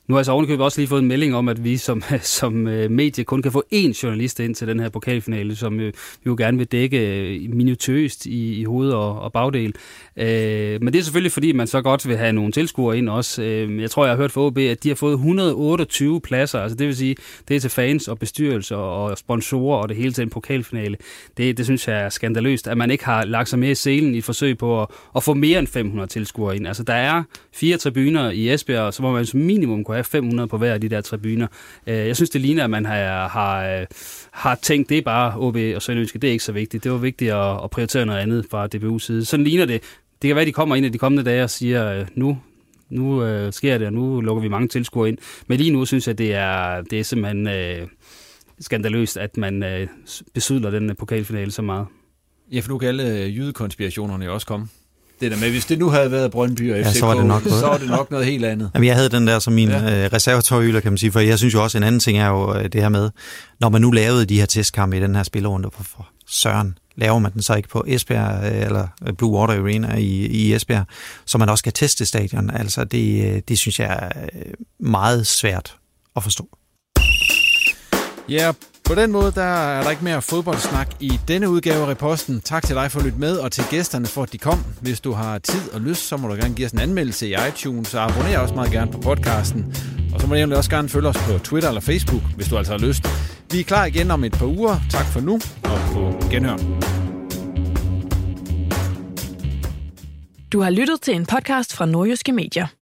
nu har jeg så ovenikøbet også lige fået en melding om, at vi som, [laughs] som øh, medie kun kan få én journalist ind til den her pokalfinale, som øh, vi jo gerne vil dække øh, minutøst i, i hoved og, og bagdel. Øh, men det er selvfølgelig, fordi man så godt vil have nogle tilskuere ind også. Øh, jeg tror, jeg har hørt fra OB, at de har fået 128 pladser. Altså det vil sige, det er til fans og bestyrelser og sponsorer og det hele til en pokalfinale. Det, det synes jeg er skandaløst, at man ikke har lagt sig mere i selen i et forsøg på at, at få mere end 500 tilskuere ind. Altså der er fire tribuner i Esbjerg, så må man som minimum kunne have 500 på hver af de der tribuner. Øh, jeg synes, det ligner, at man har, har, øh, har tænkt, det er bare OB og Sønderjyske, det er ikke så vigtigt. Det var vigtigt at, at prioritere noget andet fra DBU's side. Sådan ligner det. Det kan være, at de kommer ind i de kommende dage og siger, øh, nu, nu øh, sker det, og nu lukker vi mange tilskuere ind. Men lige nu synes jeg, det er, det er simpelthen øh, skandaløst, at man øh, besydler den pokalfinale så meget. Ja, for nu kan alle jydekonspirationerne også komme det der med, hvis det nu havde været Brøndby og FCK, ja, så, var det nok så var det nok noget helt andet. Jamen, jeg havde den der som min ja. øh, reservetøjhylder, kan man sige, for jeg synes jo også, en anden ting er jo øh, det her med, når man nu lavede de her testkampe i den her spillerunde for, for Søren, laver man den så ikke på Esbjerg øh, eller Blue Water Arena i, i Esbjerg, så man også kan teste stadion. Altså det, øh, det synes jeg er meget svært at forstå. Ja, på den måde der er der ikke mere fodboldsnak i denne udgave af Reposten. Tak til dig for at lytte med, og til gæsterne for, at de kom. Hvis du har tid og lyst, så må du gerne give os en anmeldelse i iTunes, og abonner også meget gerne på podcasten. Og så må du også gerne følge os på Twitter eller Facebook, hvis du altså har lyst. Vi er klar igen om et par uger. Tak for nu, og på genhør. Du har lyttet til en podcast fra Nordjyske Medier.